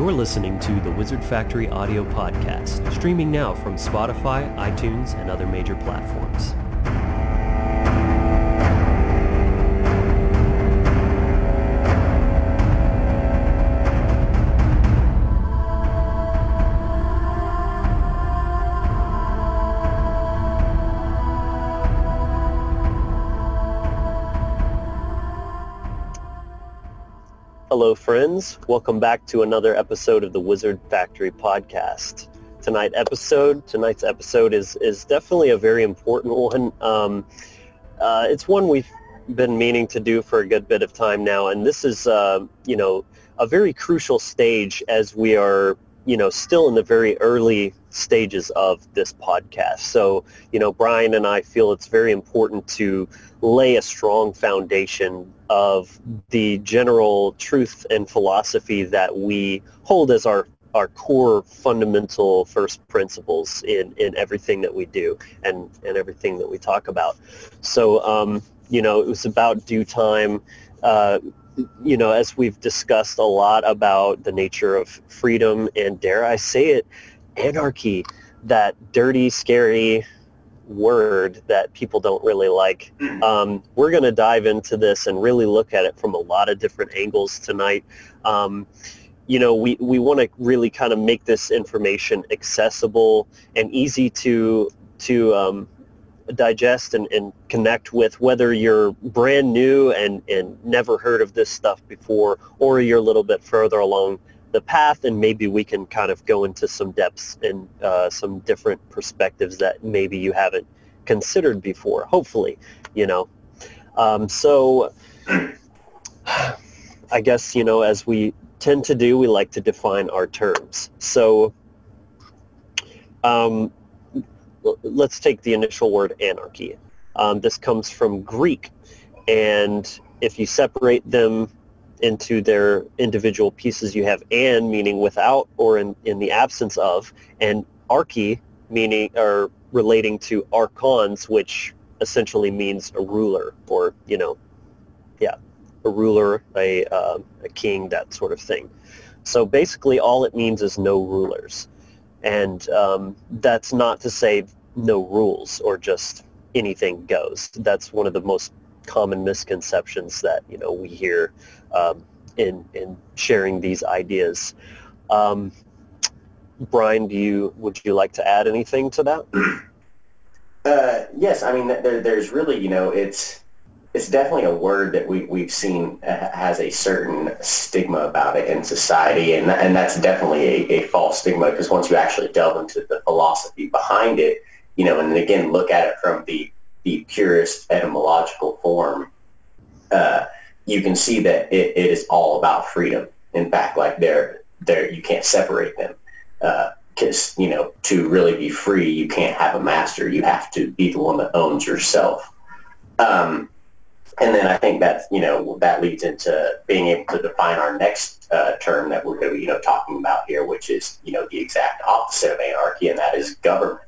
You're listening to the Wizard Factory audio podcast, streaming now from Spotify, iTunes, and other major platforms. Friends. Welcome back to another episode of the Wizard Factory podcast. Tonight episode, tonight's episode is is definitely a very important one. Um, uh, it's one we've been meaning to do for a good bit of time now, and this is, uh, you know, a very crucial stage as we are, you know, still in the very early stages of this podcast. So, you know, Brian and I feel it's very important to lay a strong foundation of the general truth and philosophy that we hold as our our core fundamental first principles in, in everything that we do and, and everything that we talk about. So, um, you know, it was about due time. Uh, you know, as we've discussed a lot about the nature of freedom and dare I say it, anarchy, that dirty, scary, word that people don't really like. Mm. Um, we're going to dive into this and really look at it from a lot of different angles tonight. Um, you know, we, we want to really kind of make this information accessible and easy to to um, digest and, and connect with whether you're brand new and, and never heard of this stuff before or you're a little bit further along the path and maybe we can kind of go into some depths and uh, some different perspectives that maybe you haven't considered before hopefully you know? Um, so i guess you know as we tend to do we like to define our terms. So um, let's take the initial word anarchy. Um, this comes from greek and if you separate them into their individual pieces. You have and meaning without or in, in the absence of, and archy meaning or relating to archons, which essentially means a ruler or, you know, yeah, a ruler, a, uh, a king, that sort of thing. So basically all it means is no rulers. And um, that's not to say no rules or just anything goes. That's one of the most common misconceptions that you know we hear um, in in sharing these ideas. Um, Brian, do you would you like to add anything to that? Uh, yes, I mean there, there's really you know it's it's definitely a word that we we've seen has a certain stigma about it in society, and and that's definitely a, a false stigma because once you actually delve into the philosophy behind it, you know, and again look at it from the the purest etymological form, uh, you can see that it, it is all about freedom. In fact, like they're, they're, you can't separate them. Because, uh, you know, to really be free, you can't have a master. You have to be the one that owns yourself. Um, and then I think that, you know, that leads into being able to define our next uh, term that we're going to be, you know, talking about here, which is, you know, the exact opposite of anarchy, and that is government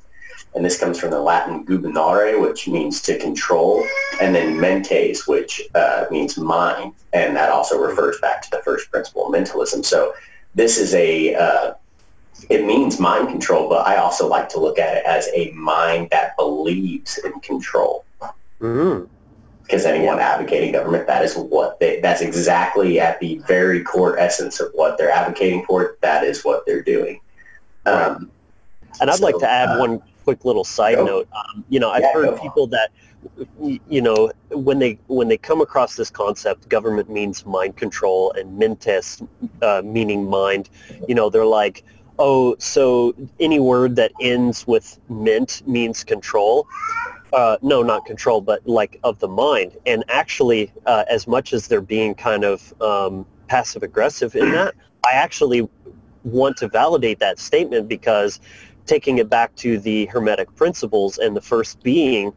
and this comes from the Latin gubernare, which means to control, and then mentes, which uh, means mind, and that also refers back to the first principle of mentalism. So this is a, uh, it means mind control, but I also like to look at it as a mind that believes in control. Mm-hmm because anyone advocating government, that is what they, that's exactly at the very core essence of what they're advocating for. That is what they're doing. Um, and I'd so, like to add uh, one quick little side note. Um, you know, I've yeah, heard people that, you know, when they when they come across this concept, government means mind control and mentes uh, meaning mind. You know, they're like, oh, so any word that ends with ment means control. Uh, no, not control, but like of the mind. And actually, uh, as much as they're being kind of um, passive aggressive in that, I actually want to validate that statement because taking it back to the Hermetic principles and the first being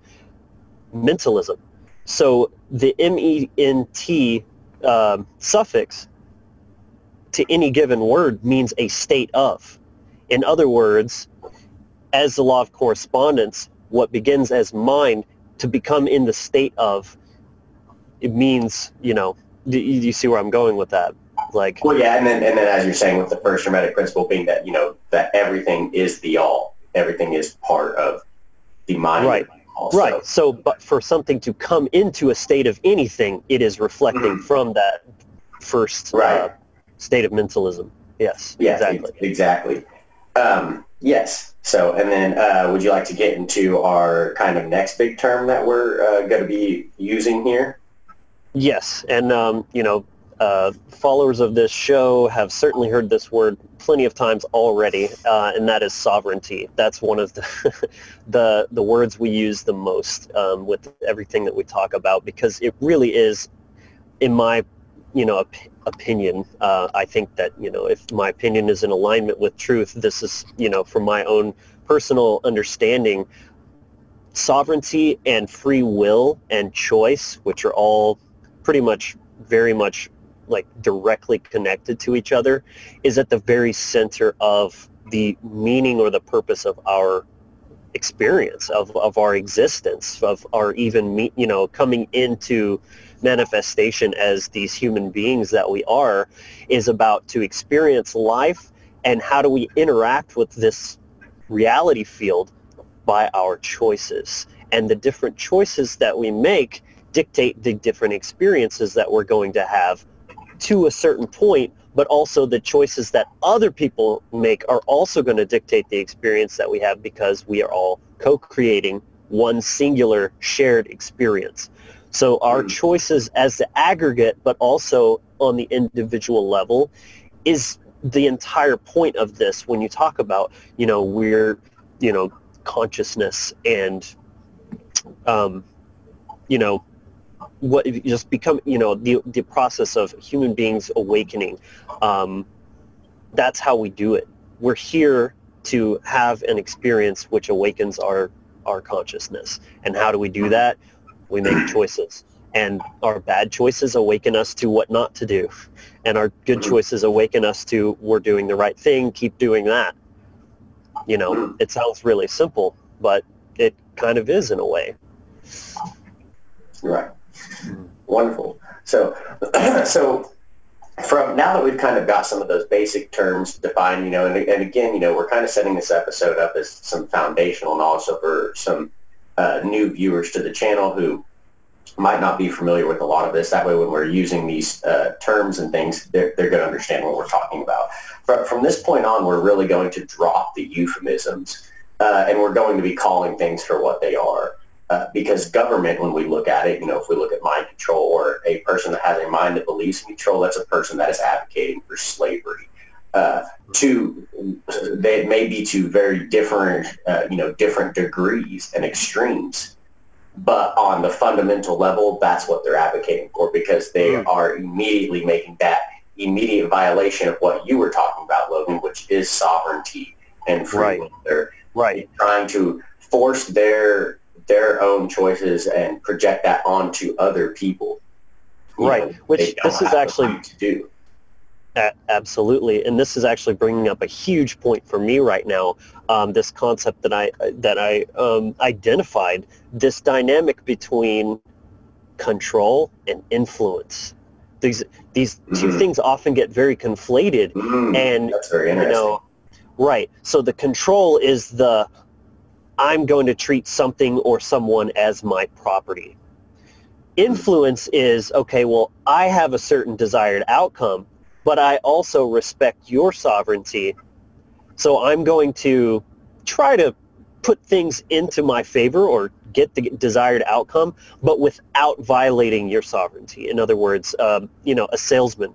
mentalism. So the M-E-N-T uh, suffix to any given word means a state of. In other words, as the law of correspondence, what begins as mind to become in the state of, it means, you know, do you see where I'm going with that? Like well, yeah, and then and then as you're saying with the first hermetic principle being that you know that everything is the all, everything is part of the mind. Right. Also. Right. So, but for something to come into a state of anything, it is reflecting Mhm. from that first uh, state of mentalism. Yes. Yeah, Exactly. ex- exactly. Um, yes. So, and then uh, would you like to get into our kind of next big term that we're uh, going to be using here? Yes, and um, you know, uh, followers of this show have certainly heard this word plenty of times already, uh, and that is sovereignty. That's one of the the, the words we use the most um, with everything that we talk about because it really is, in my you know op- opinion. Uh, I think that you know if my opinion is in alignment with truth, this is you know from my own personal understanding. Sovereignty and free will and choice, which are all pretty much very much like directly connected to each other is at the very center of the meaning or the purpose of our experience of, of our existence of our even me, you know coming into manifestation as these human beings that we are is about to experience life and how do we interact with this reality field by our choices. And the different choices that we make dictate the different experiences that we're going to have to a certain point, but also the choices that other people make are also going to dictate the experience that we have because we are all co-creating one singular shared experience. So our Mm. choices as the aggregate, but also on the individual level is the entire point of this when you talk about, you know, we're, you know, consciousness and, um, you know, what just become you know the the process of human beings awakening. Um, that's how we do it. We're here to have an experience which awakens our our consciousness. And how do we do that? We make choices. And our bad choices awaken us to what not to do. And our good choices awaken us to we're doing the right thing keep doing that. You know it sounds really simple but it kind of is in a way. Right. Wonderful. So, so from now that we've kind of got some of those basic terms defined, you know, and, and again, you know, we're kind of setting this episode up as some foundational knowledge for some uh, new viewers to the channel who might not be familiar with a lot of this. That way, when we're using these uh, terms and things, they're, they're going to understand what we're talking about. From, from this point on, we're really going to drop the euphemisms, uh, and we're going to be calling things for what they are. Uh, because government, when we look at it, you know, if we look at mind control or a person that has a mind that believes in control, that's a person that is advocating for slavery. Uh, to they may be to very different, uh, you know, different degrees and extremes, but on the fundamental level, that's what they're advocating for because they Mhm. are immediately making that immediate violation of what you were talking about, Logan, which is sovereignty and free Right. will. They're right trying to force their their own choices and project that onto other people. Right, know, which this is actually- to do. Absolutely, and this is actually bringing up a huge point for me right now. Um, this concept that I that I um, identified this dynamic between control and influence. These these two Mhm. things often get very conflated, Mm, and that's very you interesting. know, right. So the control is the I'm going to treat something or someone as my property. Influence is okay. Well, I have a certain desired outcome, but I also respect your sovereignty. So I'm going to try to put things into my favor or get the desired outcome, but without violating your sovereignty. In other words, um, you know, a salesman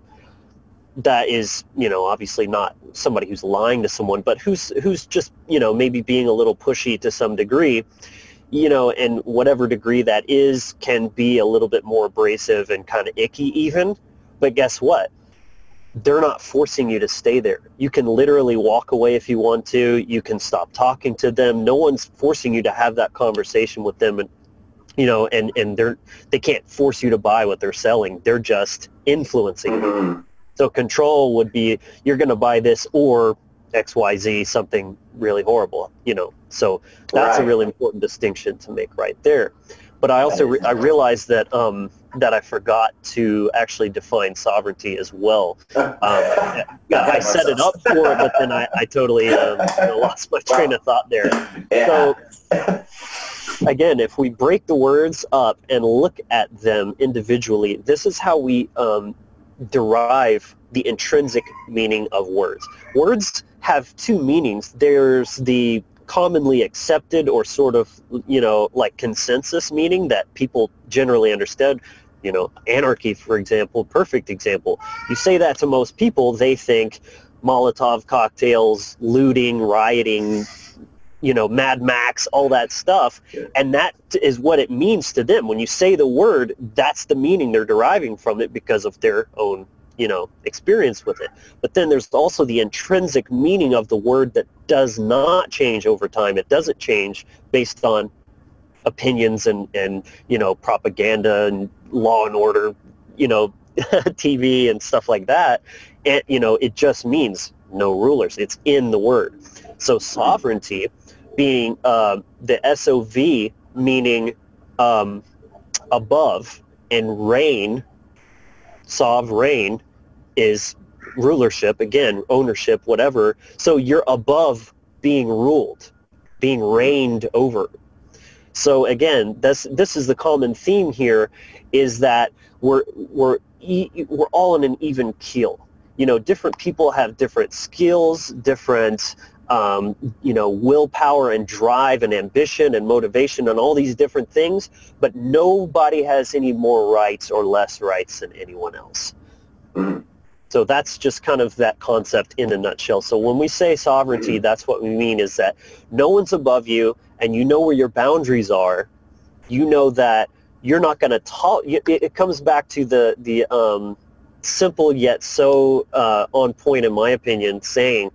that is, you know, obviously not somebody who's lying to someone, but who's who's just, you know, maybe being a little pushy to some degree, you know, and whatever degree that is can be a little bit more abrasive and kind of icky even. But guess what? They're not forcing you to stay there. You can literally walk away if you want to. You can stop talking to them. No one's forcing you to have that conversation with them and you know, and, and they're they can't force you to buy what they're selling. They're just influencing you. Mm-hmm. So control would be you're going to buy this or XYZ, something really horrible, you know. So that's a really important distinction to make right there. But I also re- I realized that um, that I forgot to actually define sovereignty as well. Um, yeah, I set it up for it, but then I, I totally um, lost my train of thought there. Yeah. So again, if we break the words up and look at them individually, this is how we um, derive the intrinsic meaning of words. Words have two meanings. There's the commonly accepted or sort of, you know, like consensus meaning that people generally understand. You know, anarchy, for example, perfect example. You say that to most people, they think Molotov cocktails, looting, rioting, you know, Mad Max, all that stuff. And that is what it means to them. When you say the word, that's the meaning they're deriving from it because of their own, you know, experience with it. But then there's also the intrinsic meaning of the word that does not change over time. It doesn't change based on opinions and, and you know, propaganda and law and order, you know, TV and stuff like that. And, you know, it just means no rulers. It's in the word. So sovereignty being uh, the SOV meaning um, above and reign, sovereign is rulership, again, ownership, whatever. So you're above being ruled, being reigned over. So again, this this is the common theme here, is that we're we're we're all in an even keel. You know, different people have different skills, different um, you know, willpower and drive and ambition and motivation and all these different things, but nobody has any more rights or less rights than anyone else. Mhm. So that's just kind of that concept in a nutshell. So when we say sovereignty, that's what we mean is that no one's above you and you know where your boundaries are. You know that you're not going to talk. It comes back to the, the um, simple yet so uh, on point, in my opinion, saying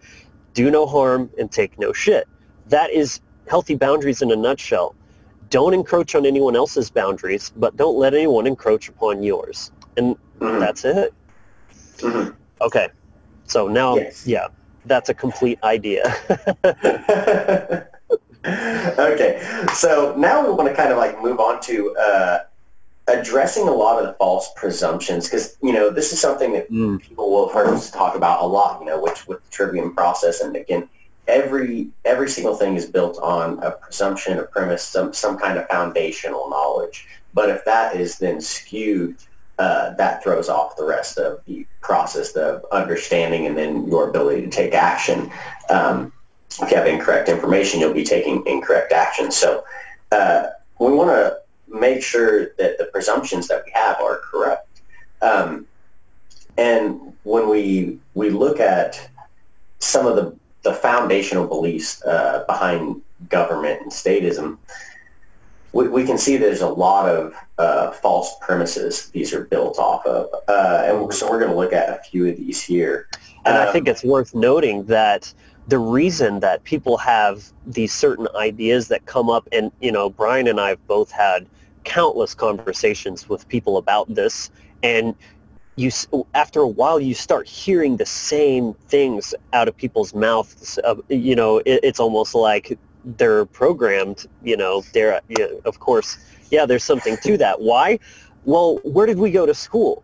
do no harm and take no shit. That is healthy boundaries in a nutshell. Don't encroach on anyone else's boundaries, but don't let anyone encroach upon yours. And Mhm. that's it. Mhm. Okay. So now, Yes. yeah, that's a complete idea. okay, so now we want to kind of like move on to uh, addressing a lot of the false presumptions because you know this is something that Mm. people will have heard us talk about a lot. You know, which with the trivium process, and again, every every single thing is built on a presumption, a premise, some some kind of foundational knowledge. But if that is then skewed, uh, that throws off the rest of the process of understanding and then your ability to take action. Um, if you have incorrect information, you'll be taking incorrect action. So uh, we want to make sure that the presumptions that we have are correct. Um, and when we we look at some of the, the foundational beliefs uh, behind government and statism, we, we can see there's a lot of uh, false premises these are built off of. Uh, and so we're going to look at a few of these here. And I Um, think it's worth noting that the reason that people have these certain ideas that come up, and you know, Brian and I have both had countless conversations with people about this, and you, after a while, you start hearing the same things out of people's mouths. Of, you know, it, it's almost like they're programmed. You know, they're, you know, of course, yeah, there's something to that. Why? Well, where did we go to school?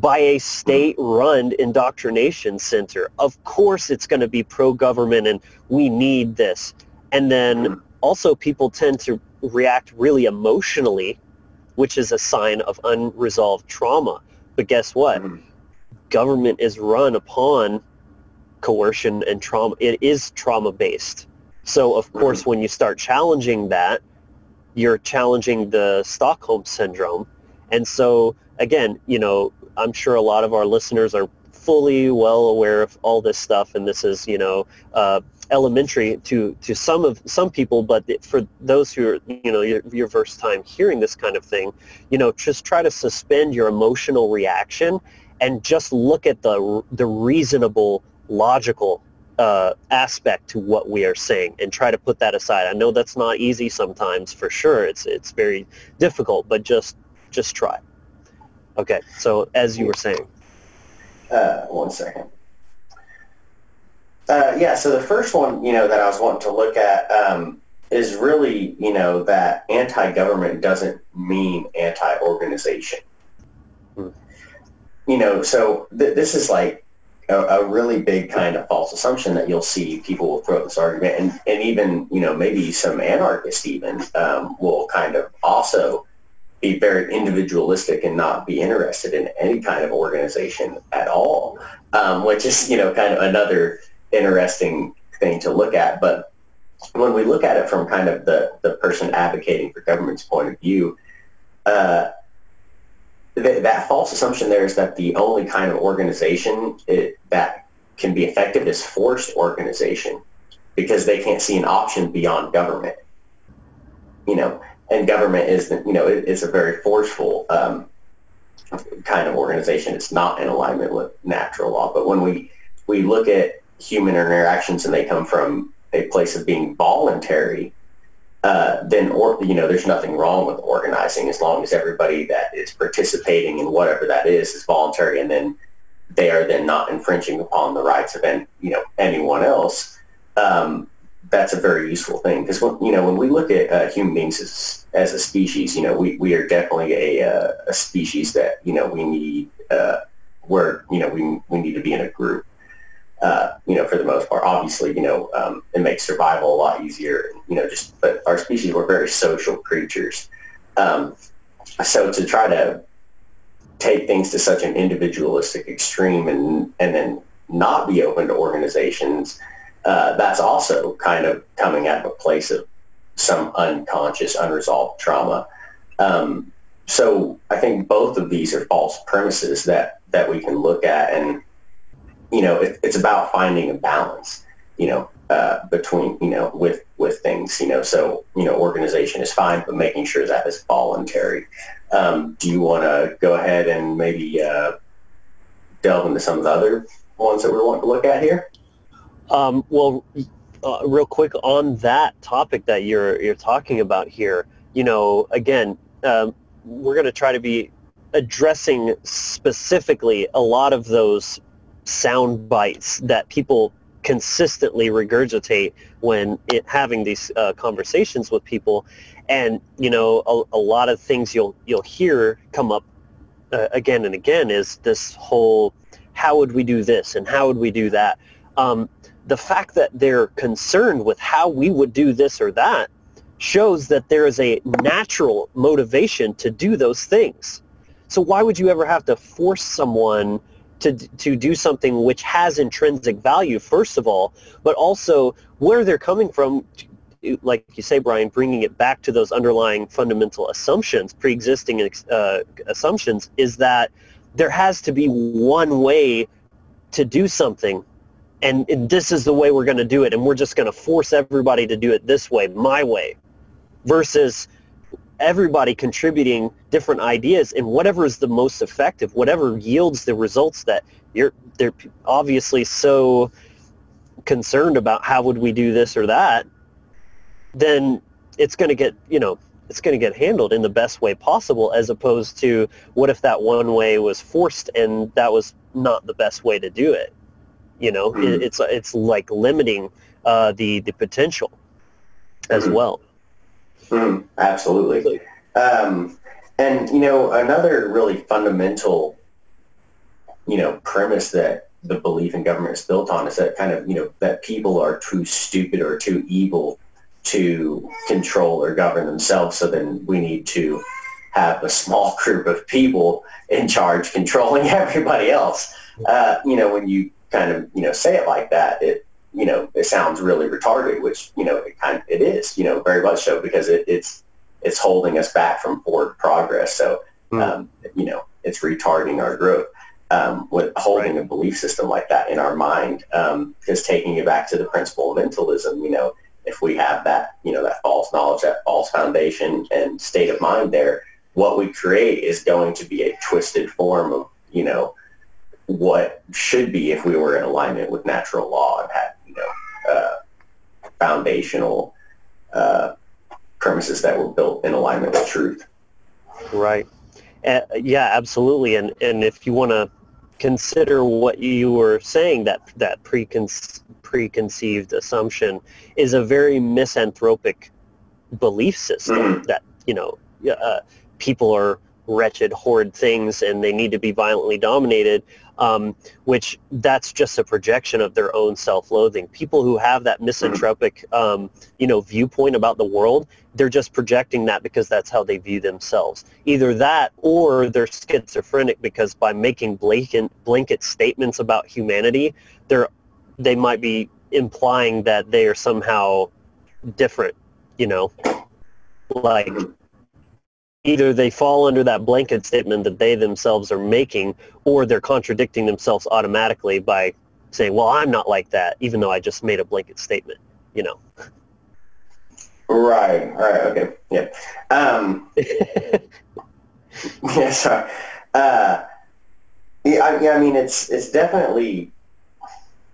by a state-run indoctrination center. Of course it's going to be pro-government and we need this. And then mm-hmm. also people tend to react really emotionally, which is a sign of unresolved trauma. But guess what? Mhm. Government is run upon coercion and trauma. It is trauma-based. So of course when you start challenging that, you're challenging the Stockholm syndrome. And so again, you know, I'm sure a lot of our listeners are fully well aware of all this stuff, and this is, you know, uh, elementary to to some of some people. But for those who are, you know, your, your first time hearing this kind of thing, you know, just try to suspend your emotional reaction and just look at the the reasonable, logical uh, aspect to what we are saying and try to put that aside. I know that's not easy sometimes, for sure. It's it's very difficult, but just just try. Okay, so as you were saying, Uh, one second. Uh, yeah, so the first one, you know, that I was wanting to look at um, is really, you know, that anti-government doesn't mean anti-organization. you know, so th- this is like a, a, really big kind of false assumption that you'll see people will throw this argument, and, and even you know maybe some anarchists even um, will kind of also be very individualistic and not be interested in any kind of organization at all, um, which is you know kind of another interesting thing to look at. But when we look at it from kind of the the person advocating for government's point of view. Uh, th- that false assumption there is that the only kind of organization it, that can be effective is forced organization because they can't see an option beyond government. You know, and government is, you know, it, it's a very forceful um, kind of organization. It's not in alignment with natural law. But when we, we look at human interactions and they come from a place of being voluntary, uh, then or you know there's nothing wrong with organizing as long as everybody that is participating in whatever that is is voluntary and then they are then not infringing upon the rights of any, you know anyone else. Um, that's a very useful thing because when you know when we look at uh, human beings as, as a species you know we, we are definitely a, uh, a species that you know we need uh, where you know we, we need to be in a group uh, you know, for the most part. Obviously, you know, um, it makes survival a lot easier. You know, just but our species we're very social creatures. Um, so to try to take things to such an individualistic extreme and and then not be open to organizations, uh, that's also kind of coming out of a place of some unconscious, unresolved trauma. Um, so I think both of these are false premises that that we can look at and you know, it, it's about finding a balance, you know, uh, between, you know, with, with things, you know, so, you know, organization is fine, but making sure that is voluntary. Um, do you want to go ahead and maybe uh, delve into some of the other ones that we're want to look at here? Um, well, uh, real quick on that topic that you're you're talking about here, you know, again, um, we're going to try to be addressing specifically a lot of those sound bites that people consistently regurgitate when it, having these uh, conversations with people. And you know a, a, lot of things you'll you'll hear come up uh, again and again is this whole how would we do this? and how would we do that? Um, the fact that they're concerned with how we would do this or that shows that there is a natural motivation to do those things. So why would you ever have to force someone to to do something which has intrinsic value first of all, but also where they're coming from. Like you say, Brian, bringing it back to those underlying fundamental assumptions, pre-existing uh, assumptions, is that there has to be one way to do something and this is the way we're going to do it and we're just going to force everybody to do it this way my way versus everybody contributing different ideas and whatever is the most effective, whatever yields the results that you're they're obviously so concerned about how would we do this or that, then it's going to get, you know, it's going to get handled in the best way possible as opposed to what if that one way was forced and that was not the best way to do it. You know, mm-hmm. it, it's it's like limiting uh, the the potential as mm-hmm. well. Mm, absolutely. Um, and, you know, another really fundamental, you know, premise that the belief in government is built on is that kind of, you know, that people are too stupid or too evil to control or govern themselves. So then we need to have a small group of people in charge controlling everybody else. Uh, you know, when you kind of, you know, say it like that, it you know, it sounds really retarded, which, you know, it kind of, it is, you know, very much so because it, it's, it's holding us back from forward progress. So, mm. um, you know, it's retarding our growth. Um, with holding a belief system like that in our mind, um, because taking it back to the principle of mentalism, you know, if we have that, you know, that false knowledge, that false foundation and state of mind there, what we create is going to be a twisted form of, you know, what should be if we were in alignment with natural law and had uh, foundational uh, premises that were built in alignment with truth. Right. Uh, yeah, absolutely. And and if you want to consider what you were saying, that that preconce- preconceived assumption is a very misanthropic belief system mm-hmm. that you know uh, people are wretched, horrid things, and they need to be violently dominated. Um, which that's just a projection of their own self-loathing. People who have that misanthropic, um, you know, viewpoint about the world, they're just projecting that because that's how they view themselves. Either that, or they're schizophrenic because by making blanket blanket statements about humanity, they're they might be implying that they are somehow different. You know, like either they fall under that blanket statement that they themselves are making or they're contradicting themselves automatically by saying, well, I'm not like that, even though I just made a blanket statement, you know. Right, right, okay, yeah. Um, yeah, sorry. Uh, yeah, I, yeah, I mean, it's it's definitely,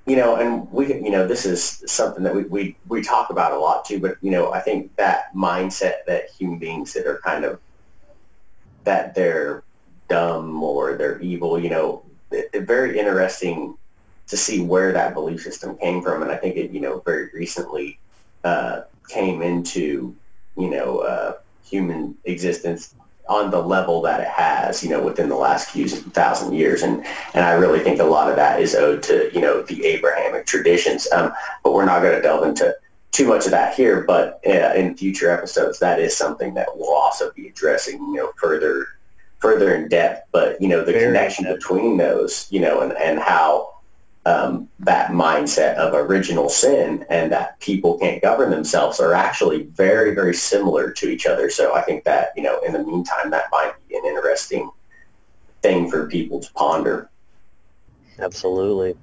you know, and we, you know, this is something that we, we, we talk about a lot too, but, you know, I think that mindset that human beings that are kind of that they're dumb or they're evil. You know, it, very interesting to see where that belief system came from, and I think it, you know, very recently uh, came into, you know, uh, human existence on the level that it has, you know, within the last few thousand years. And, and I really think a lot of that is owed to, you know, the Abrahamic traditions. Um, but we're not going to delve into too much of that here, but uh, in future episodes, that is something that we'll also be addressing, you know, further, further in depth. But you know, the Very connection between those, you know, and and how um, that mindset of original sin and that people can't govern themselves are actually very, very similar to each other. So I think that you know, in the meantime, that might be an interesting thing for people to ponder. Absolutely.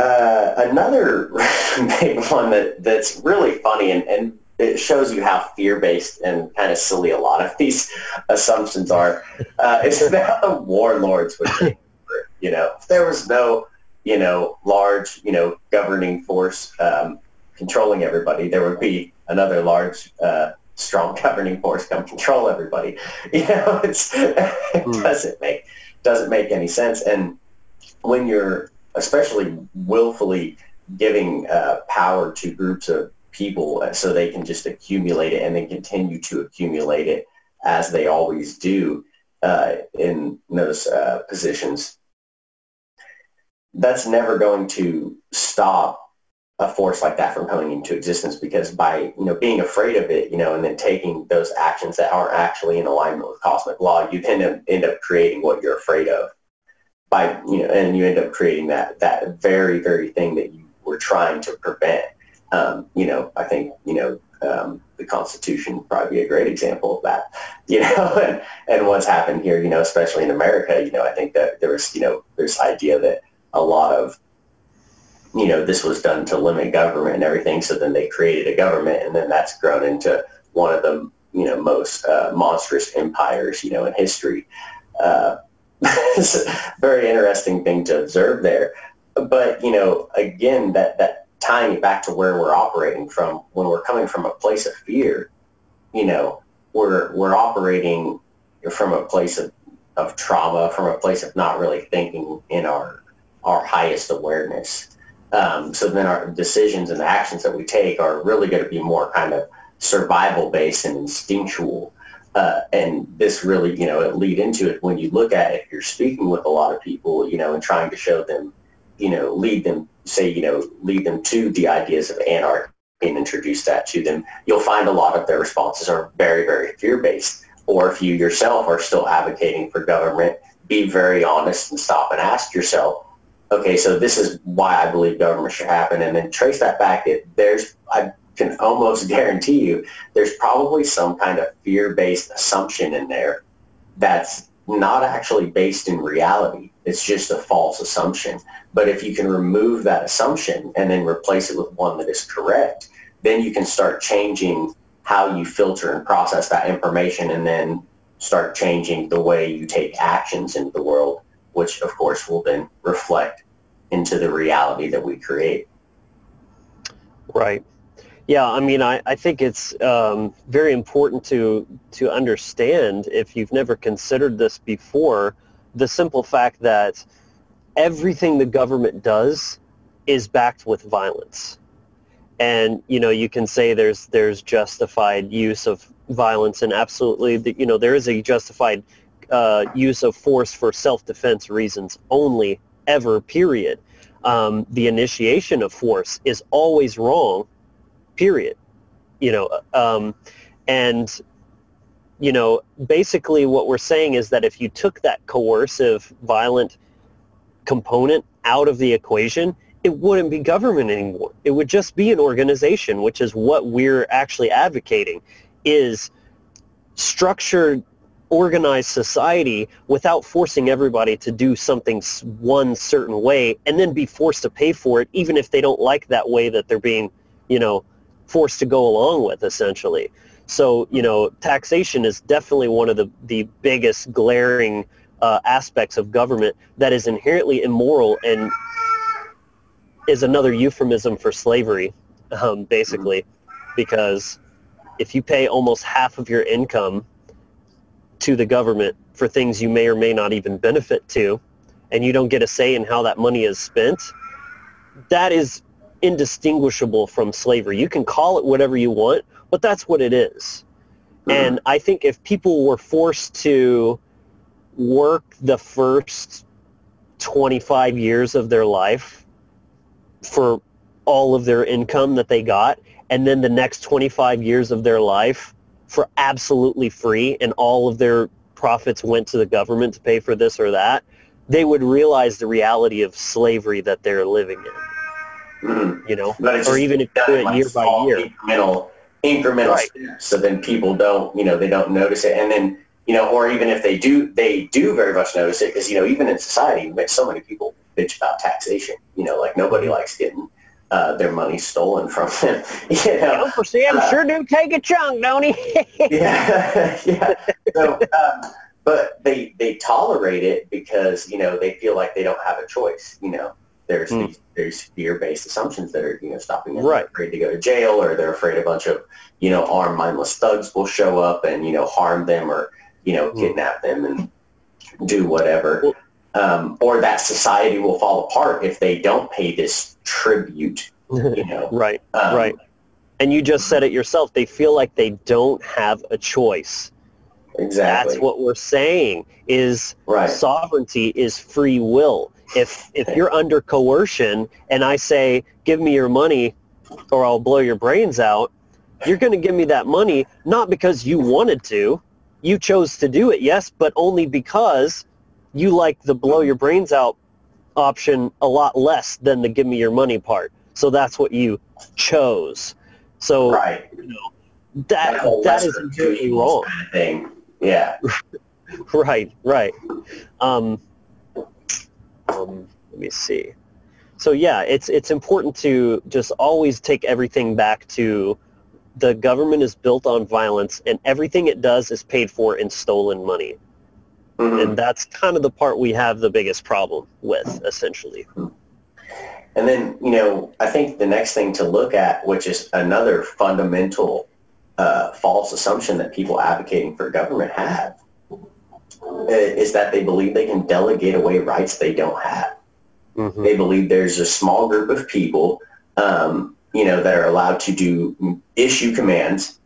Uh, another big one that, that's really funny and, and it shows you how fear-based and kind of silly a lot of these assumptions are uh, is that the warlords would. You know, if there was no, you know, large, you know, governing force um, controlling everybody, there would be another large, uh, strong governing force come control everybody. You know, it's, it mm. doesn't make doesn't make any sense. And when you're especially willfully giving uh, power to groups of people so they can just accumulate it and then continue to accumulate it as they always do uh, in those uh, positions. That's never going to stop a force like that from coming into existence because by you know being afraid of it, you know, and then taking those actions that aren't actually in alignment with cosmic law, you end up end up creating what you're afraid of by you know, and you end up creating that that very very thing that you were trying to prevent. Um, you know, I think you know um, the Constitution probably be a great example of that. You know, and and what's happened here, you know, especially in America, you know, I think that there was you know this idea that a lot of you know this was done to limit government and everything. So then they created a government, and then that's grown into one of the you know most uh, monstrous empires you know in history. Uh, very interesting thing to observe there. But, you know, again, that, that tying it back to where we're operating from, when we're coming from a place of fear, you know, we're, we're operating from a place of, of trauma, from a place of not really thinking in our, our highest awareness. Um, so then our decisions and the actions that we take are really going to be more kind of survival based and instinctual uh, and this really, you know, lead into it when you look at it, you're speaking with a lot of people, you know, and trying to show them, you know, lead them, say, you know, lead them to the ideas of anarchy and introduce that to them. You'll find a lot of their responses are very, very fear-based. Or if you yourself are still advocating for government, be very honest and stop and ask yourself, okay, so this is why I believe government should happen, and then trace that back. It, there's, I can almost guarantee you there's probably some kind of fear-based assumption in there that's not actually based in reality. It's just a false assumption. But if you can remove that assumption and then replace it with one that is correct, then you can start changing how you filter and process that information and then start changing the way you take actions into the world, which of course will then reflect into the reality that we create. Right. Yeah, I mean, I, I think it's um, very important to to understand if you've never considered this before, the simple fact that everything the government does is backed with violence. And you know, you can say there's there's justified use of violence and absolutely, you know, there is a justified uh, use of force for self-defense reasons only, ever, period. Um, the initiation of force is always wrong, period. You know, um, and you know, basically what we're saying is that if you took that coercive, violent component out of the equation, it wouldn't be government anymore. It would just be an organization, which is what we're actually advocating, is structured, organized society without forcing everybody to do something one certain way and then be forced to pay for it, even if they don't like that way that they're being, you know, forced to go along with, essentially. So, you know, taxation is definitely one of the, the biggest glaring uh, aspects of government that is inherently immoral and is another euphemism for slavery, um, basically, because if you pay almost half of your income to the government for things you may or may not even benefit to, and you don't get a say in how that money is spent, that is indistinguishable from slavery. You can call it whatever you want, but that's what it is. Mm-hmm. And I think if people were forced to work the first 25 years of their life for all of their income that they got, and then the next 25 years of their life for absolutely free, and all of their profits went to the government to pay for this or that, they would realize the reality of slavery that they're living in. Mm-hmm. You know, or even if you do it year by year. Incremental incremental right. steps so then people don't you know they don't notice it and then you know or even if they do they do very much notice it because you know even in society so many people bitch about taxation you know like nobody mm-hmm. likes getting uh, their money stolen from them. You know, Uncle Sam uh, sure do take a chunk, don't he? yeah, yeah. So, um, but they they tolerate it because you know they feel like they don't have a choice. You know, there's mm. these, there's fear-based assumptions that are you know stopping them. Right. They're afraid to go to jail, or they're afraid a bunch of you know armed mindless thugs will show up and you know harm them or you know mm. kidnap them and do whatever. Well, um, or that society will fall apart if they don't pay this tribute. You know. right. Um, right. And you just said it yourself. They feel like they don't have a choice. Exactly. That's what we're saying is right. sovereignty is free will if if you're under coercion and I say give me your money or I'll blow your brains out, you're going to give me that money not because you wanted to, you chose to do it, yes, but only because you like the blow your brains out option a lot less than the give me your money part. So that's what you chose. So right. you know, that that, that is completely wrong. Kind of thing. Yeah. right, right. Um, um, let me see. So yeah, it's it's important to just always take everything back to the government is built on violence, and everything it does is paid for in stolen money. Mm-hmm. And that's kind of the part we have the biggest problem with, essentially. And then, you know, I think the next thing to look at, which is another fundamental uh, false assumption that people advocating for government have, is that they believe they can delegate away rights they don't have. Mm-hmm. They believe there's a small group of people, um, you know, that are allowed to do issue commands,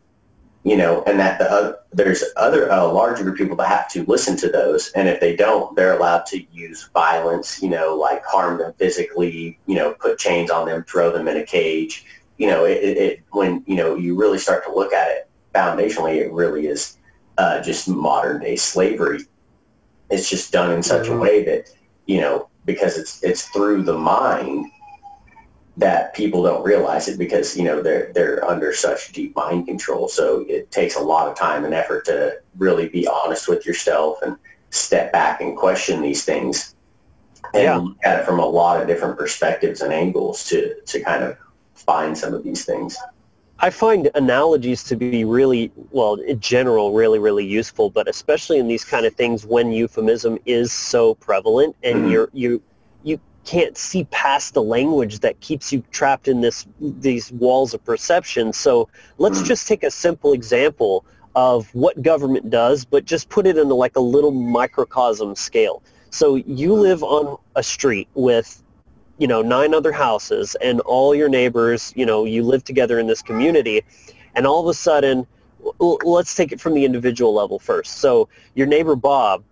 you know, and that the, uh, there's other a larger group of people that have to listen to those, and if they don't, they're allowed to use violence, you know, like harm them physically, you know, put chains on them, throw them in a cage. You know, it, it when you know you really start to look at it foundationally, it really is uh, just modern day slavery. It's just done in such mm-hmm. a way that, you know, because it's it's through the mind that people don't realize it because, you know, they're they're under such deep mind control. So it takes a lot of time and effort to really be honest with yourself and step back and question these things and yeah. look at it from a lot of different perspectives and angles to to kind of find some of these things. I find analogies to be really, well, in general, really, really useful, but especially in these kind of things when euphemism is so prevalent and mm-hmm. you're, you, you can't see past the language that keeps you trapped in this, these walls of perception. So let's mm-hmm. just take a simple example of what government does, but just put it into like a little microcosm scale. So you live on a street with you know, nine other houses and all your neighbors, you know, you live together in this community and all of a sudden l- let's take it from the individual level first. So your neighbor Bob,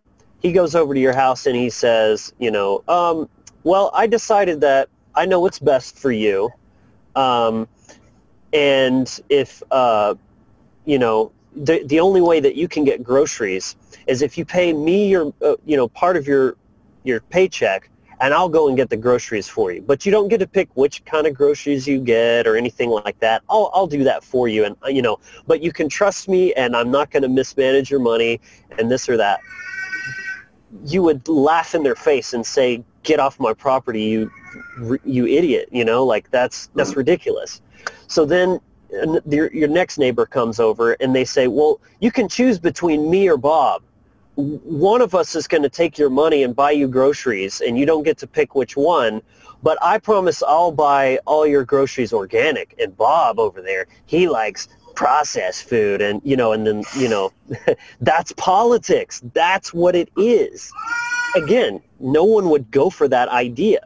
he goes over to your house and he says, you know, um, well, I decided that I know what's best for you. Um, and if, uh, you know, the, the only way that you can get groceries is if you pay me your, uh, you know, part of your, your paycheck and I'll go and get the groceries for you. But you don't get to pick which kind of groceries you get or anything like that. I'll, I'll do that for you. And, uh, you know, but you can trust me and I'm not going to mismanage your money and this or that. You would laugh in their face and say, get off my property, you, you idiot. You know, like that's, that's mm-hmm. ridiculous. So then your, your next neighbor comes over and they say, well, you can choose between me or Bob one of us is going to take your money and buy you groceries and you don't get to pick which one but i promise i'll buy all your groceries organic and bob over there he likes processed food and you know and then you know that's politics that's what it is. Again no one would go for that idea.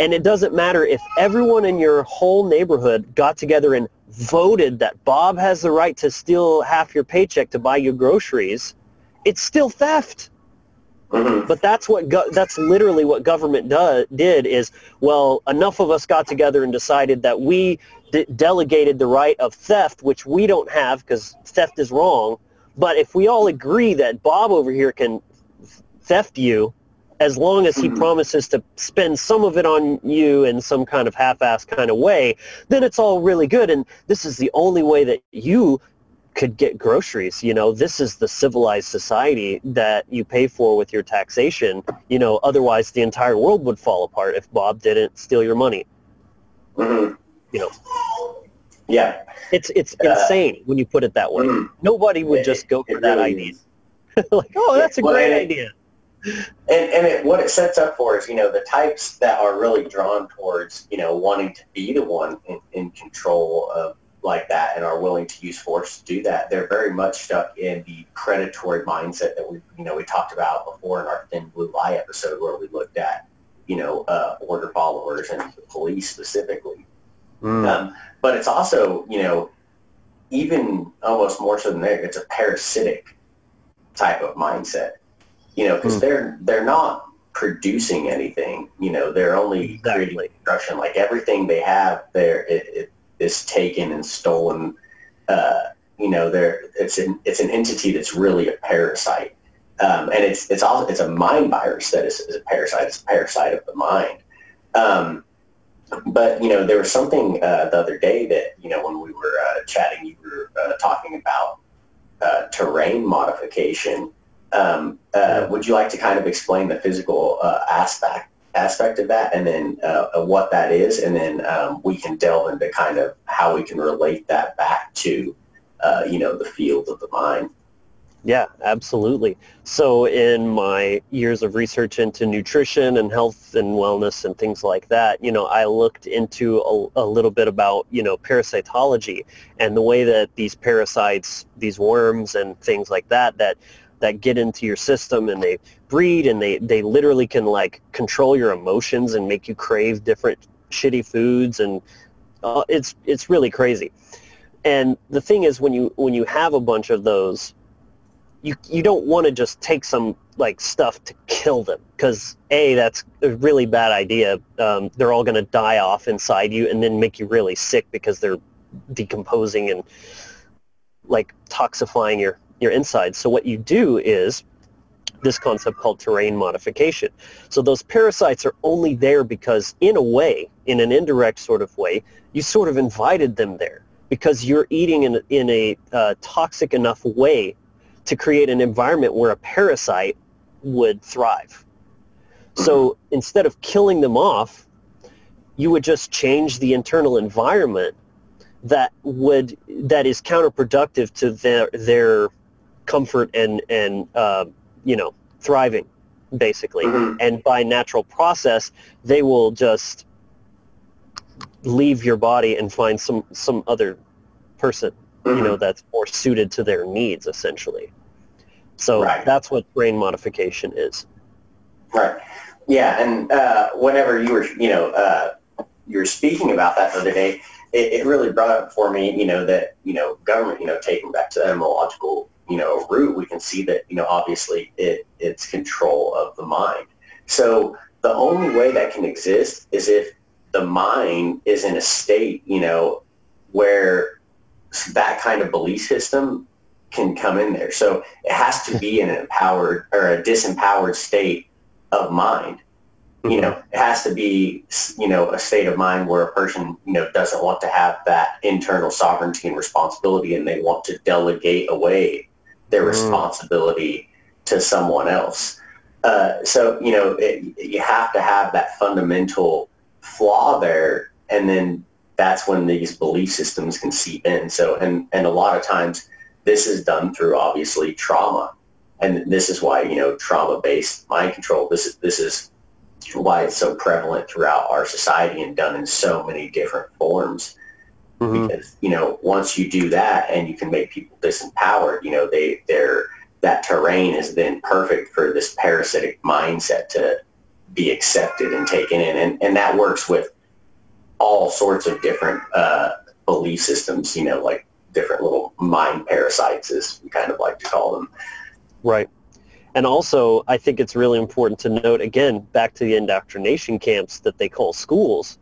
And it doesn't matter if everyone in your whole neighborhood got together and voted that bob has the right to steal half your paycheck to buy you groceries it's still theft. Mm-hmm. But that's what go- that's literally what government do- did is well enough of us got together and decided that we de- delegated the right of theft which we don't have because theft is wrong but if we all agree that Bob over here can theft you as long as he mm-hmm. promises to spend some of it on you in some kind of half-ass kind of way then it's all really good and this is the only way that you could get groceries. You know, this is the civilized society that you pay for with your taxation. You know, otherwise the entire world would fall apart if Bob didn't steal your money. Mm-hmm. You know. Yeah. It's it's uh, insane when you put it that way. Mm-hmm. Nobody would it, just go for that really idea. like, oh, that's a well, great idea. And, and it, what it sets up for is, you know, the types that are really drawn towards, you know, wanting to be the one in, in control of like that and are willing to use force to do that, they're very much stuck in the predatory mindset that we, you know, we talked about before in our Thin Blue Lie episode where we looked at, you know, uh, order followers and the police specifically. Mm. Um, but it's also, you know, even almost more so than that, it's a parasitic type of mindset, you know, because mm. they're they're not producing anything. You know, they're only exactly. creating destruction. Like everything they have, there it, it is taken and stolen. Uh, you know, there it's an it's an entity that's really a parasite, um, and it's it's also it's a mind virus that is, is, a parasite. It's a parasite of the mind. Um, but you know, there was something uh, the other day that you know when we were uh, chatting, you were uh, talking about uh, terrain modification. Um, uh, would you like to kind of explain the physical aspect aspect of that and then uh, what that is. And then um, we can delve into kind of how we can relate that back to uh, you know the field of the mind. Yeah absolutely. So in my years of research into nutrition and health and wellness and things like that you know i looked into a, a little bit about you know parasitology and the way that these parasites these worms and things like that that that get into your system and they breed and they, they literally can like control your emotions and make you crave different shitty foods and uh, it's it's really crazy. And the thing is when you when you have a bunch of those you you don't want to just take some like stuff to kill them because a that's a really bad idea. Um, they're all going to die off inside you and then make you really sick because they're decomposing and like toxifying your your insides. So what you do is this concept called terrain modification. So those parasites are only there because in a way, in an indirect sort of way, you sort of invited them there because you're eating in, in a uh, toxic enough way to create an environment where a parasite would thrive. So instead of killing them off, you would just change the internal environment that would that is counterproductive to their their comfort and and uh, you know thriving basically mm-hmm. and by natural process they will just leave your body and find some some other person mm-hmm. you know that's more suited to their needs essentially so right. that's what terrain modification is right yeah and uh, whenever you were you know uh, you were speaking about that the other day, it, it really brought up for me, you know, that, you know, government, you know, taking back to the etymological, you know, root, we can see that, you know, obviously it, it's control of the mind. So the only way that can exist is if the mind is in a state, you know, where that kind of belief system can come in there. So it has to be in an empowered or a disempowered state of mind. You know, it has to be, you know, a state of mind where a person, you know, doesn't want to have that internal sovereignty and responsibility and they want to delegate away their mm. responsibility to someone else. Uh, so, you know, it, you have to have that fundamental flaw there and then that's when these belief systems can seep in. So, and, and a lot of times this is done through obviously trauma. And this is why, you know, trauma-based mind control, this is, this is why it's so prevalent throughout our society and done in so many different forms. Mm-hmm. Because, you know, once you do that and you can make people disempowered, you know, they, they're, that terrain is then perfect for this parasitic mindset to be accepted and taken in. And, and that works with all sorts of different uh, belief systems, you know, like different little mind parasites, as we kind of like to call them. Right. And also, I think it's really important to note, again, back to the indoctrination camps that they call schools,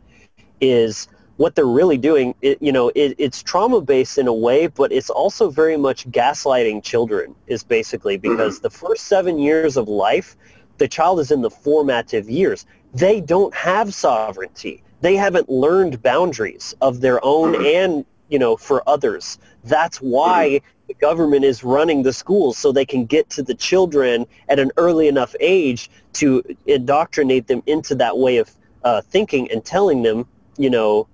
is what they're really doing, it, you know, it, it's trauma-based in a way, but it's also very much gaslighting children is basically mm-hmm. because mm-hmm. the first seven years of life, the child is in the formative years. They don't have sovereignty. They haven't learned boundaries of their own mm-hmm. and you know, for others. That's why mm-hmm. the government is running the schools so they can get to the children at an early enough age to indoctrinate them into that way of uh, thinking and telling them, you know,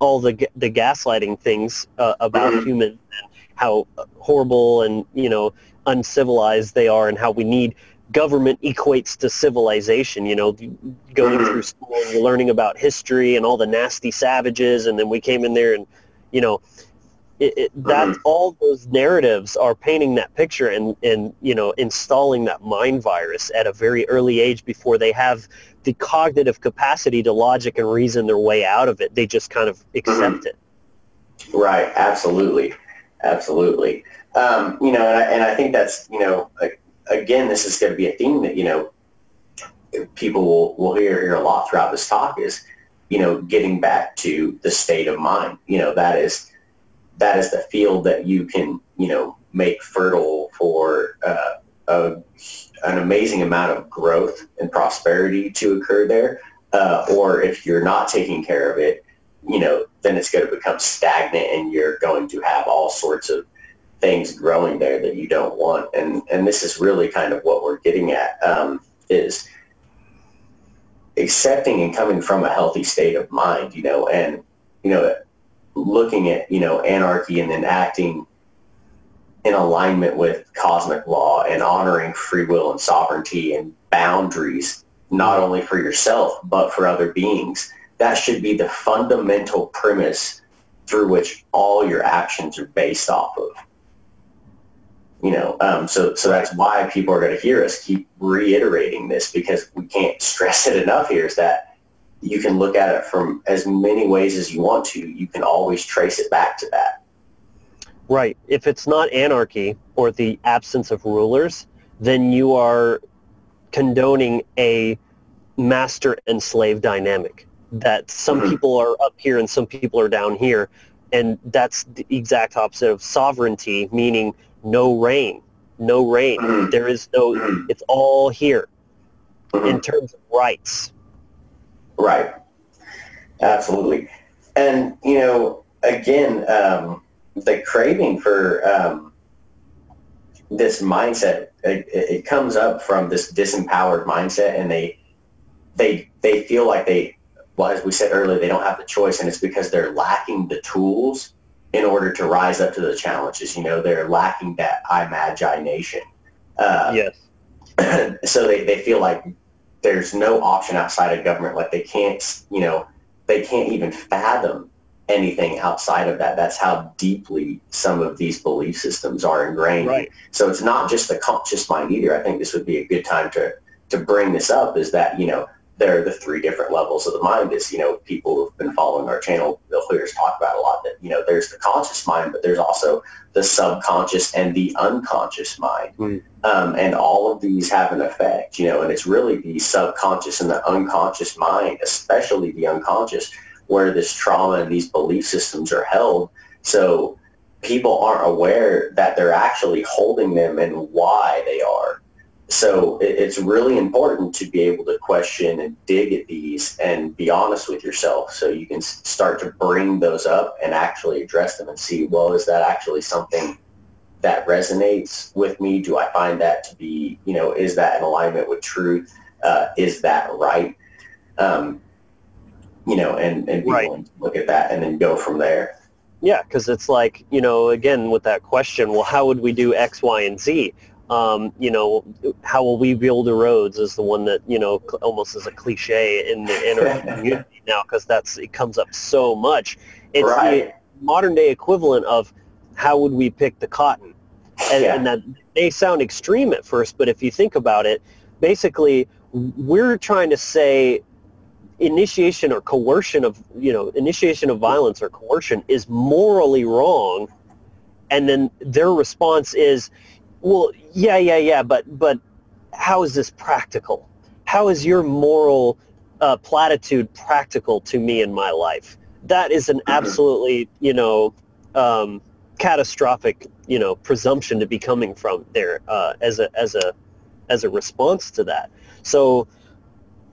all the the gaslighting things uh, about mm-hmm. humans and how horrible and you know uncivilized they are and how we need government equates to civilization. You know, going mm-hmm. through school and learning about history and all the nasty savages, and then we came in there and you know, it, it, that mm-hmm. all those narratives are painting that picture and, and you know installing that mind virus at a very early age before they have the cognitive capacity to logic and reason their way out of it. They just kind of accept mm-hmm. it. Right. Absolutely. Absolutely. Um, you know, and I, and I think that's you know again this is going to be a theme that you know people will, will hear, hear a lot throughout this talk is you know, getting back to the state of mind. You know, that is that is the field that you can, you know, make fertile for uh, a, an amazing amount of growth and prosperity to occur there. Uh, or if you're not taking care of it, you know, then it's going to become stagnant and you're going to have all sorts of things growing there that you don't want. And, and this is really kind of what we're getting at um, is accepting and coming from a healthy state of mind, you know, and, you know, looking at, you know, anarchy and then acting in alignment with cosmic law and honoring free will and sovereignty and boundaries, not only for yourself, but for other beings. That should be the fundamental premise through which all your actions are based off of you know um, so so that's why people are going to hear us keep reiterating this because we can't stress it enough here is that you can look at it from as many ways as you want to you can always trace it back to that right if it's not anarchy or the absence of rulers then you are condoning a master and slave dynamic that some mm-hmm. people are up here and some people are down here and that's the exact opposite of sovereignty meaning no reign, no reign. Mm-hmm. There is no, mm-hmm. it's all here in terms of rights. Right. Absolutely. And, you know, again, um, the craving for um, this mindset, it, it comes up from this disempowered mindset and they, they, they feel like they, well, as we said earlier, they don't have the choice and it's because they're lacking the tools in order to rise up to the challenges. You know, they're lacking that imagination. Uh, yes. so they, they feel like there's no option outside of government. Like they can't, you know, they can't even fathom anything outside of that. That's how deeply some of these belief systems are ingrained. Right. So it's not just the conscious mind either. I think this would be a good time to, to bring this up is that, you know, there are the three different levels of the mind is, you know, people who've been following our channel, they'll hear us talk about a lot that, you know, there's the conscious mind, but there's also the subconscious and the unconscious mind. Mm. Um, and all of these have an effect, you know, and it's really the subconscious and the unconscious mind, especially the unconscious, where this trauma and these belief systems are held. So people aren't aware that they're actually holding them and why they are. So it's really important to be able to question and dig at these and be honest with yourself so you can start to bring those up and actually address them and see, well, is that actually something that resonates with me? Do I find that to be, you know, is that in alignment with truth? Uh, is that right? Um, you know, and, and be right. willing to look at that and then go from there. Yeah, because it's like, you know, again, with that question, well, how would we do X, Y, and Z? Um, you know, how will we build the roads is the one that, you know, almost is a cliche in the inner community now because that's, it comes up so much. It's right. the modern day equivalent of how would we pick the cotton? And, yeah. and that may sound extreme at first, but if you think about it, basically we're trying to say initiation or coercion of, you know, initiation of violence or coercion is morally wrong. And then their response is, well, yeah, yeah, yeah, but but how is this practical? How is your moral uh, platitude practical to me in my life? That is an mm-hmm. absolutely, you know, um, catastrophic, you know, presumption to be coming from there uh, as a as a as a response to that. So,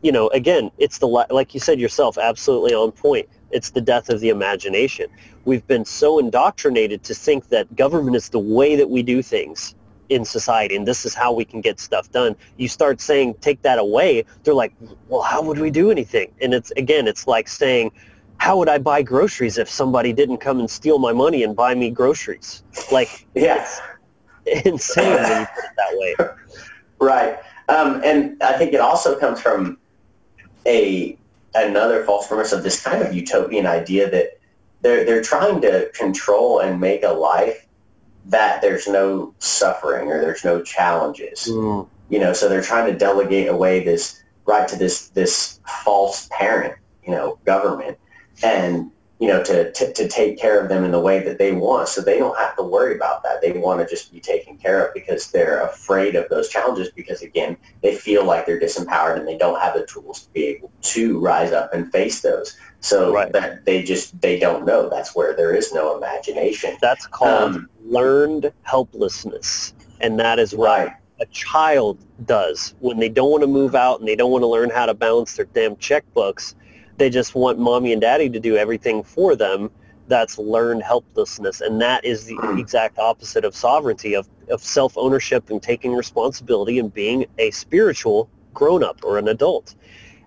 you know, again, it's the like you said yourself, absolutely on point. It's the death of the imagination. We've been so indoctrinated to think that government is the way that we do things in society and this is how we can get stuff done. You start saying take that away they're like well how would we do anything? And it's again it's like saying how would i buy groceries if somebody didn't come and steal my money and buy me groceries? Like yes it's insane when you put it that way. Right. Um, and i think it also comes from a another false premise of this kind of utopian idea that they're they're trying to control and make a life that there's no suffering or there's no challenges. Mm. You know, so they're trying to delegate away this right to this this false parent, you know, government, and you know, to, to, to take care of them in the way that they want. So they don't have to worry about that. They want to just be taken care of because they're afraid of those challenges because, again, they feel like they're disempowered and they don't have the tools to be able to rise up and face those. So right. that they just, they don't know. That's where there is no imagination. That's called um, learned helplessness. And that is what right. a child does when they don't want to move out and they don't want to learn how to balance their damn checkbooks they just want mommy and daddy to do everything for them. That's learned helplessness. And that is the mm. exact opposite of sovereignty, of, of self-ownership and taking responsibility and being a spiritual grown-up or an adult.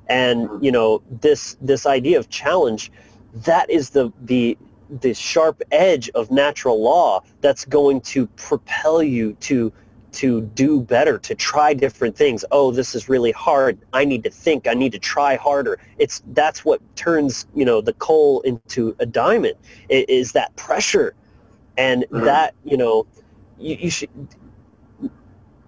And, mm. you know, this, this idea of challenge, that is the, the, the sharp edge of natural law that's going to propel you to to do better, to try different things. Oh, this is really hard. I need to think. I need to try harder. It's that's what turns you know the coal into a diamond. Is that pressure, and mm-hmm. that you know you, you should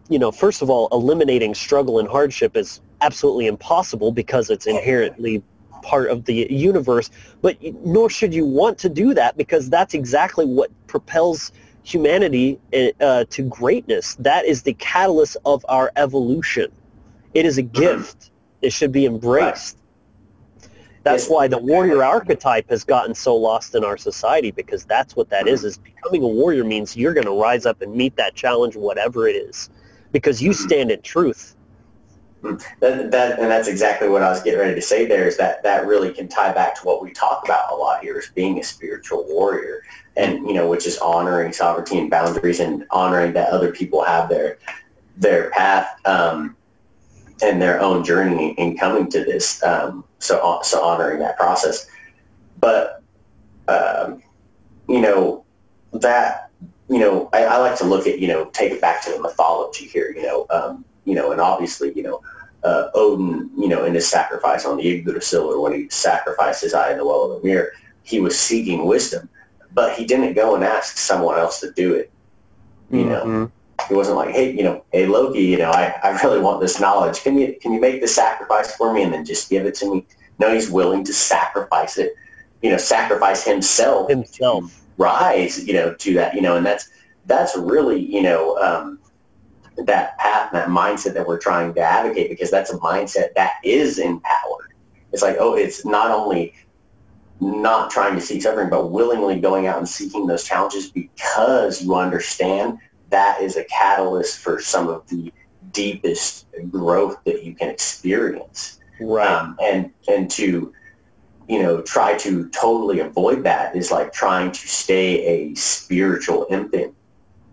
you know first of all eliminating struggle and hardship is absolutely impossible because it's inherently part of the universe. But nor should you want to do that because that's exactly what propels humanity uh, to greatness. That is the catalyst of our evolution. It is a mm-hmm. gift. It should be embraced. That's why the warrior archetype has gotten so lost in our society because that's what that is. Mm-hmm. Is becoming a warrior means you're going to rise up and meet that challenge, whatever it is, because you mm-hmm. stand in truth. That, that, and that's exactly what I was getting ready to say there is that that really can tie back to what we talk about a lot here is being a spiritual warrior and, you know, which is honoring sovereignty and boundaries and honoring that other people have their, their path um, and their own journey in coming to this. Um, so, so honoring that process. But, um, you know, that, you know, I, I, like to look at, you know, take it back to the mythology here, you know, um, you know, and obviously, you know, uh, Odin, you know, in his sacrifice on the Yggdrasil, when he sacrificed his eye in the well of the Mimir, he was seeking wisdom, but he didn't go and ask someone else to do it. You mm-hmm. know, he wasn't like, hey, you know, hey Loki, you know, I, I really want this knowledge. Can you can you make the sacrifice for me and then just give it to me? No, he's willing to sacrifice it. You know, sacrifice himself. Himself. rise, you know, to that, you know, and that's that's really, you know, um, that path, that mindset that we're trying to advocate because that's a mindset that is empowered. It's like, oh, it's not only not trying to seek suffering, but willingly going out and seeking those challenges because you understand that is a catalyst for some of the deepest growth that you can experience. Right. Um, and and to you know try to totally avoid that is like trying to stay a spiritual infant,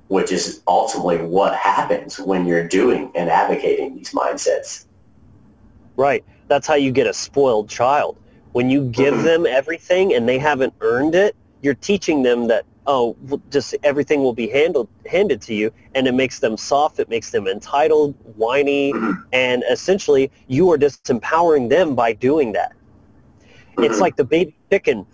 which is ultimately what happens when you're doing and advocating these mindsets. Right. That's how you get a spoiled child. When you give mm-hmm. them everything and they haven't earned it, you're teaching them that oh, just everything will be handled handed to you, and it makes them soft. It makes them entitled, whiny, mm-hmm. and essentially you are disempowering them by doing that. Mm-hmm. It's like the baby chicken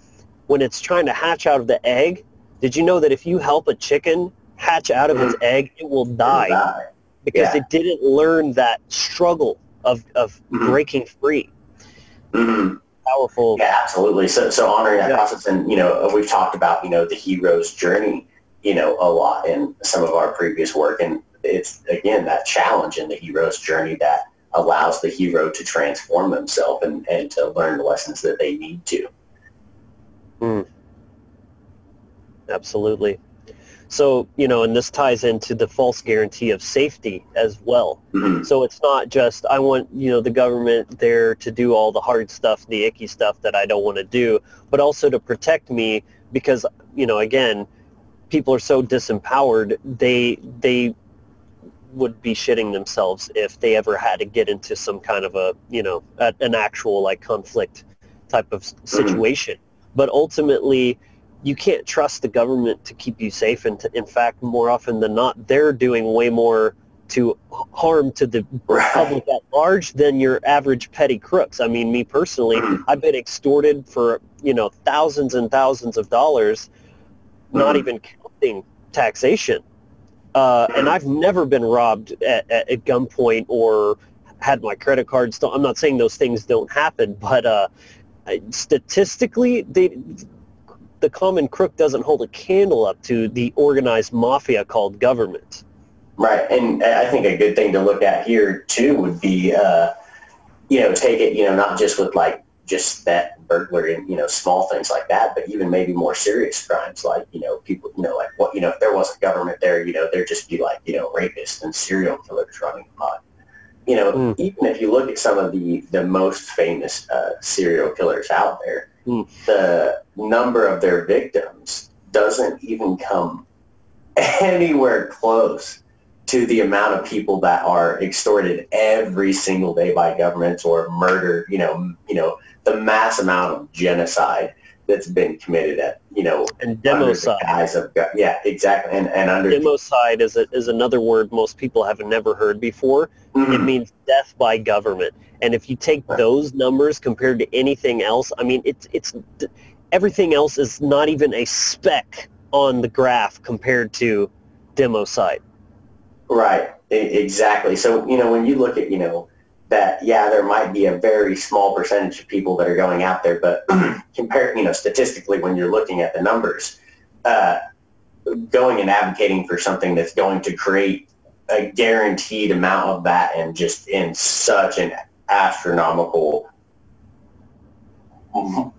when it's trying to hatch out of the egg. Did you know that if you help a chicken hatch out of mm-hmm. its egg, it will die, die. because yeah. it didn't learn that struggle of of mm-hmm. breaking free. Mm-hmm powerful. Yeah, absolutely. So, so honoring that yeah. process, and you know, we've talked about you know the hero's journey, you know, a lot in some of our previous work, and it's again that challenge in the hero's journey that allows the hero to transform themselves and, and to learn the lessons that they need to. Mm. Absolutely. So, you know, and this ties into the false guarantee of safety as well. Mm-hmm. So it's not just, I want, you know, the government there to do all the hard stuff, the icky stuff that I don't want to do, but also to protect me because, you know, again, people are so disempowered, they, they would be shitting themselves if they ever had to get into some kind of a, you know, an actual like conflict type of mm-hmm. situation. Mm-hmm. But ultimately, you can't trust the government to keep you safe. And to, in fact, more often than not, they're doing way more to harm to the public at large than your average petty crooks. I mean, me personally, I've been extorted for, you know, thousands and thousands of dollars, not mm-hmm. even counting taxation. Uh, and I've never been robbed at, at, at, gunpoint or had my credit card stolen. I'm not saying those things don't happen, but uh, statistically, they the common crook doesn't hold a candle up to the organized mafia called government. Right, and I think a good thing to look at here too would be, uh, you know, take it, you know, not just with like just that burglary and you know small things like that, but even maybe more serious crimes like you know people, you know, like what you know if there was a government there, you know, there'd just be like you know rapists and serial killers running amok. You know, mm. even if you look at some of the the most famous uh, serial killers out there, mm. the number of their victims doesn't even come anywhere close to the amount of people that are extorted every single day by governments or murdered, you know, you know, the mass amount of genocide that's been committed at, you know, and democide. Guys of, yeah, exactly. And, and under democide is a, is another word most people have never heard before. Mm-hmm. It means death by government. And if you take those numbers compared to anything else, I mean, it's it's everything else is not even a speck on the graph compared to democide. Right, exactly. So, you know, when you look at, you know, that, yeah, there might be a very small percentage of people that are going out there, but compared, you know, statistically, when you're looking at the numbers, uh, going and advocating for something that's going to create a guaranteed amount of that and just in such an astronomical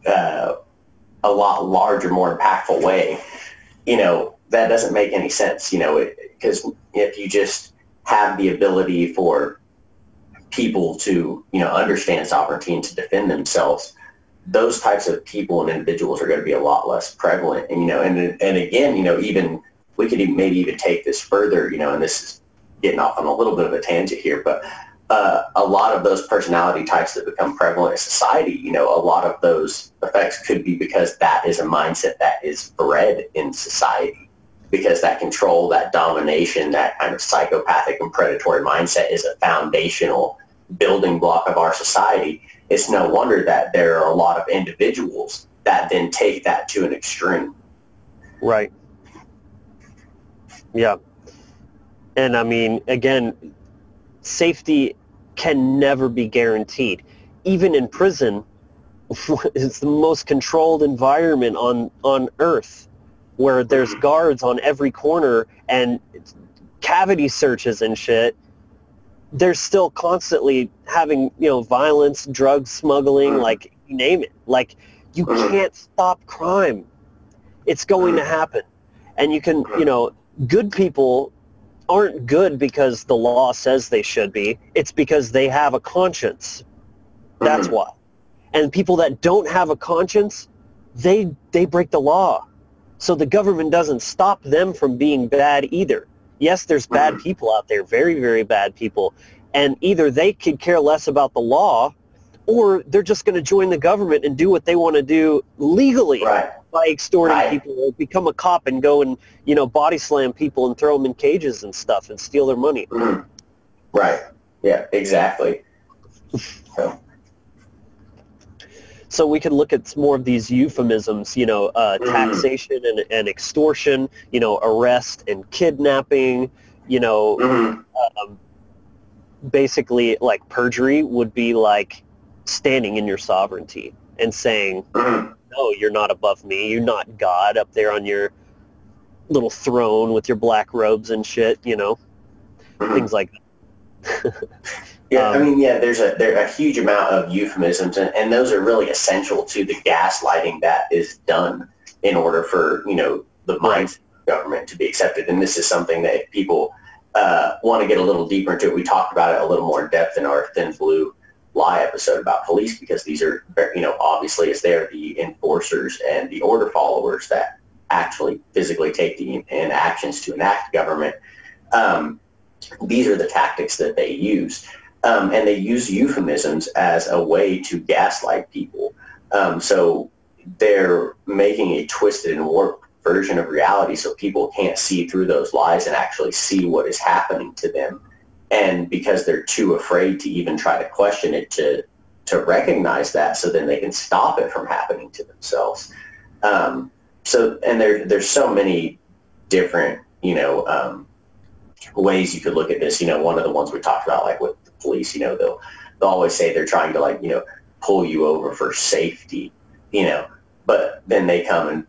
uh, a lot larger, more impactful way, you know, that doesn't make any sense, you know, because if you just have the ability for people to, you know, understand sovereignty and to defend themselves, those types of people and individuals are going to be a lot less prevalent. And, you know, and, and again, you know, even we could even, maybe even take this further, you know, and this is getting off on a little bit of a tangent here, but uh, a lot of those personality types that become prevalent in society, you know, a lot of those effects could be because that is a mindset that is bred in society. Because that control, that domination, that kind of psychopathic and predatory mindset is a foundational building block of our society. It's no wonder that there are a lot of individuals that then take that to an extreme. Right. Yeah. And I mean, again, safety can never be guaranteed. Even in prison, it's the most controlled environment on, on earth where there's mm. guards on every corner and cavity searches and shit. They're still constantly having, you know, violence, drug smuggling, mm. like you name it. Like you mm. can't stop crime. It's going to happen. And you can, you know, good people aren't good because the law says they should be. It's because they have a conscience. That's mm-hmm. why. And people that don't have a conscience, they they break the law. So the government doesn't stop them from being bad either. Yes, there's bad mm-hmm. people out there, very very bad people, and either they could care less about the law or they're just going to join the government and do what they want to do legally Right. By extorting Right. people or become a cop and go and you know body slam people and throw them in cages and stuff and steal their money Mhm. Right. Yeah, exactly. So, so we can look at some more of these euphemisms you know uh, Mhm. taxation and, and extortion you know arrest and kidnapping you know mhm. um, basically like perjury would be like standing in your sovereignty and saying. No, you're not above me. You're not God up there on your little throne with your black robes and shit, you know, Mhm. things like that. Yeah, I Um, mean, yeah, there's a there a huge amount of euphemisms, and, and those are really essential to the gaslighting that is done in order for you know the mindset of government to be accepted. And this is something that if people uh, want to get a little deeper into it, we talked about it a little more in depth in our Thin Blue Lie episode about police, because these are you know obviously as they're the enforcers and the order followers that actually physically take the in actions to enact government. Um, these are the tactics that they use. Um, and they use euphemisms as a way to gaslight people. Um, so they're making a twisted and warped version of reality so people can't see through those lies and actually see what is happening to them. And because they're too afraid to even try to question it to to recognize that so then they can stop it from happening to themselves. Um, so and there there's so many different, you know, um, ways you could look at this. You know, one of the ones we talked about, like with the police, you know, they'll they'll always say they're trying to like, you know, pull you over for safety, you know, but then they come and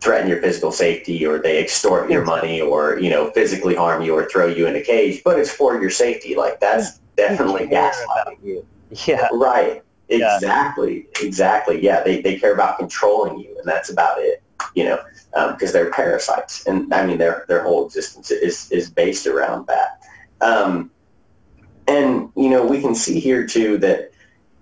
threaten your physical safety or they extort your money or, you know, physically harm you or throw you in a cage, but it's for your safety. Like that's definitely Who care gaslighting. about you? Yeah, Right. Yeah. Exactly. Exactly. Yeah. They, they care about controlling you and that's about it, you know, because they're parasites. And I mean, their, their whole existence is, is based around that. Um, and, you know, we can see here too that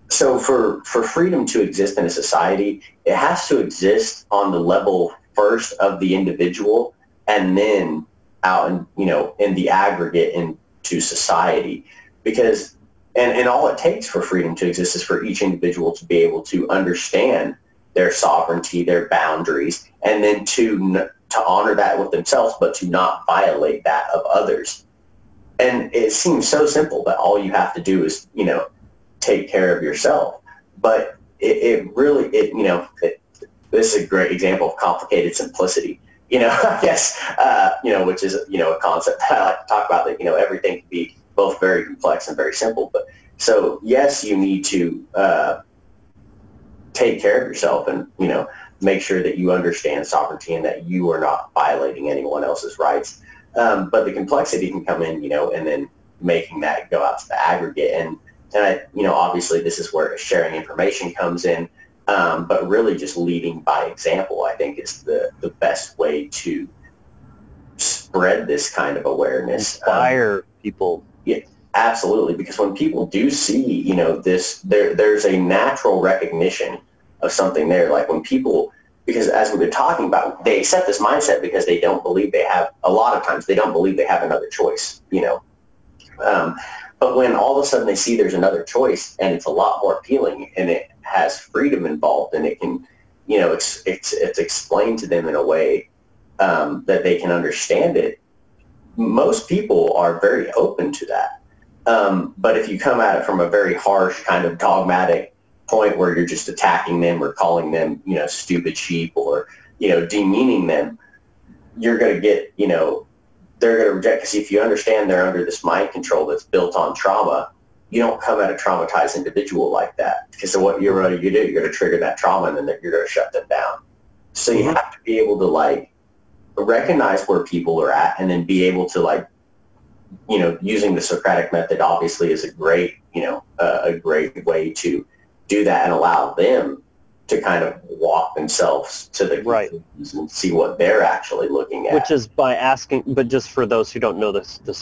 so for, for freedom to exist in a society, it has to exist on the level first of the individual and then out in, you know, in the aggregate into society. Because and, and all it takes for freedom to exist is for each individual to be able to understand their sovereignty, their boundaries, and then to to honor that with themselves, but to not violate that of others. And it seems so simple that all you have to do is, you know, take care of yourself. But it, it really, it you know, it, this is a great example of complicated simplicity. You know, I guess, uh, you know, which is, you know, a concept that I like to talk about that, you know, everything can be both very complex and very simple. But so yes, you need to uh, take care of yourself and you know make sure that you understand sovereignty and that you are not violating anyone else's rights. Um, but the complexity can come in, you know, and then making that go out to the aggregate. And and I, you know, obviously this is where sharing information comes in. Um, but really just leading by example, I think is the, the best way to spread this kind of awareness. Um, inspire people. Absolutely, because when people do see, you know, this, there, there's a natural recognition of something there. Like when people, because as we've been talking about, they accept this mindset because they don't believe they have. A lot of times, they don't believe they have another choice. You know, um, but when all of a sudden they see there's another choice and it's a lot more appealing and it has freedom involved and it can, you know, it's it's it's explained to them in a way um, that they can understand it. Most people are very open to that. Um, but if you come at it from a very harsh kind of dogmatic point where you're just attacking them or calling them, you know, stupid sheep or, you know, demeaning them, you're going to get, you know, they're going to reject because if you understand they're under this mind control that's built on trauma, you don't come at a traumatized individual like that because of what you're going to do. You're going to trigger that trauma and then you're going to shut them down. So you have to be able to like recognize where people are at and then be able to like, you know, using the Socratic method obviously is a great, you know, uh, a great way to do that and allow them to kind of walk themselves to the right. and see what they're actually looking at. Which is by asking, but just for those who don't know this, the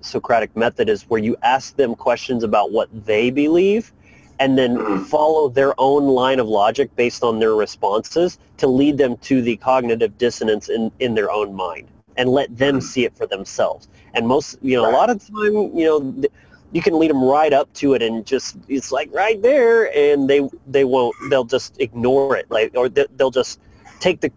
Socratic method is where you ask them questions about what they believe and then mm-hmm. follow their own line of logic based on their responses to lead them to the cognitive dissonance in, in their own mind and let them mm-hmm. see it for themselves. And most, you know, right. a lot of time, you know, you can lead them right up to it and just it's like right there and they they won't they'll just ignore it like or they'll just take the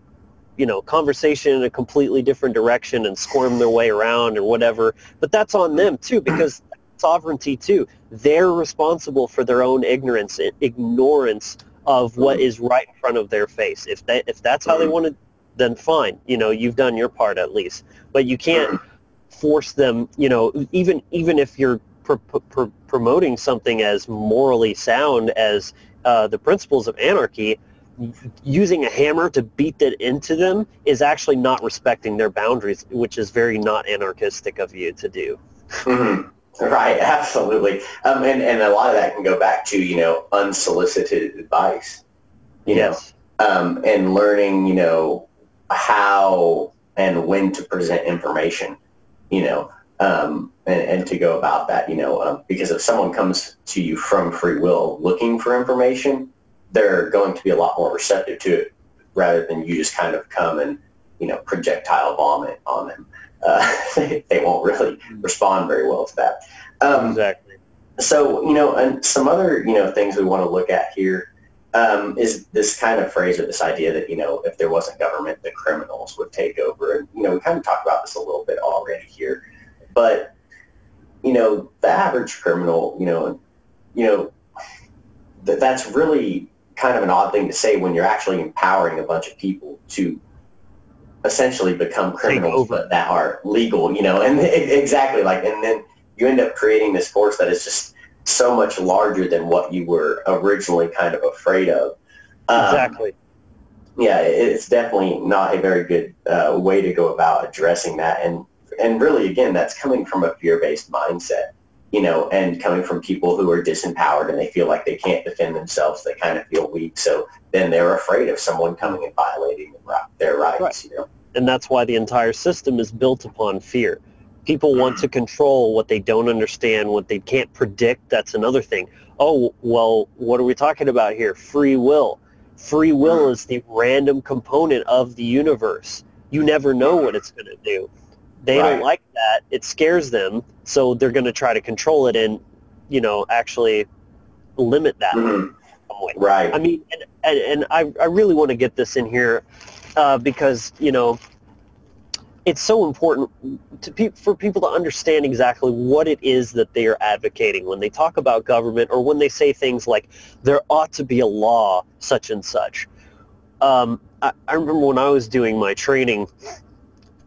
you know conversation in a completely different direction and squirm their way around or whatever. But that's on them too because sovereignty too. They're responsible for their own ignorance ignorance of what is right in front of their face. If that if that's how they want to then fine you know you've done your part at least. But you can't force them you know even even if you're pr- pr- promoting something as morally sound as uh, the principles of anarchy, using a hammer to beat that into them is actually not respecting their boundaries, which is very not anarchistic of you to do. Mm-hmm. Right, absolutely. Um, and, and a lot of that can go back to, you know, unsolicited advice, you yes. know, um, and learning, you know, how and when to present information, you know, um, and, and, to go about that, you know, um, because if someone comes to you from free will looking for information, they're going to be a lot more receptive to it rather than you just kind of come and, you know, projectile vomit on them. Uh, they, they, won't really respond very well to that. Um, exactly. So, you know, and some other, you know, things we want to look at here um, is this kind of phrase or this idea that, you know, if there wasn't government, the criminals would take over. And, you know, we kind of talked about this a little bit already here. But you know, the average criminal, you know, you know, that that's really kind of an odd thing to say when you're actually empowering a bunch of people to essentially become criminals but that are legal, you know, and exactly like, and then you end up creating this force that is just so much larger than what you were originally kind of afraid of. Um, exactly. Yeah, it's definitely not a very good uh, way to go about addressing that. And and really, again, that's coming from a fear-based mindset, you know, and coming from people who are disempowered and they feel like they can't defend themselves. They kind of feel weak. So then they're afraid of someone coming and violating their rights, right. you know. And that's why the entire system is built upon fear. People want to control what they don't understand, what they can't predict. That's another thing. Oh, well, what are we talking about here? Free will. Free will mm-hmm. is the random component of the universe. You never know what it's going to do. They right. don't like that. It scares them, so they're going to try to control it and, you know, actually limit that. Mm-hmm. Right. I mean, and, and, and, I, I really want to get this in here uh, because, you know, it's so important to pe- for people to understand exactly what it is that they are advocating when they talk about government or when they say things like there ought to be a law such and such. Um, I, I remember when I was doing my training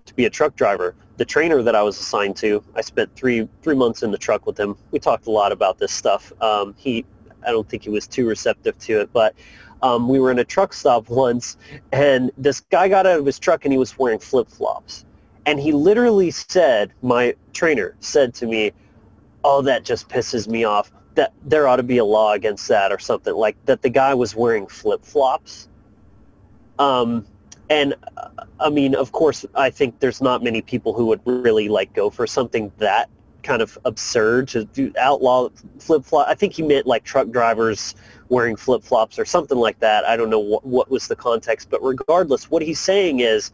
to be a truck driver, the trainer that I was assigned to, I spent three three months in the truck with him. We talked a lot about this stuff. Um, he, I don't think he was too receptive to it, but um, we were in a truck stop once, and this guy got out of his truck and he was wearing flip flops, and he literally said, my trainer said to me, "Oh, that just pisses me off. That there ought to be a law against that or something like that." The guy was wearing flip flops. Um, and I mean, of course, I think there's not many people who would really like go for something that kind of absurd to do outlaw flip flop. I think he meant like truck drivers wearing flip flops or something like that. I don't know what, what was the context, but regardless, what he's saying is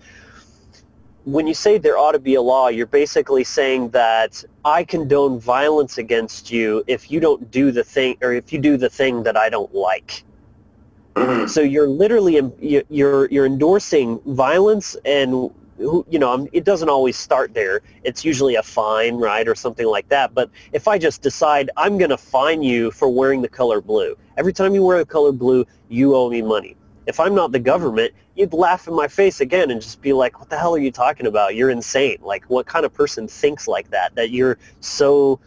when you say there ought to be a law, you're basically saying that I condone violence against you if you don't do the thing or if you do the thing that I don't like. Mm-hmm. So you're literally you're you're endorsing violence and you know it doesn't always start there. It's usually a fine, right, or something like that. But if I just decide I'm going to fine you for wearing the color blue, every time you wear the color blue, you owe me money. If I'm not the government, you'd laugh in my face again and just be like, what the hell are you talking about? You're insane. Like, what kind of person thinks like that? That you're so,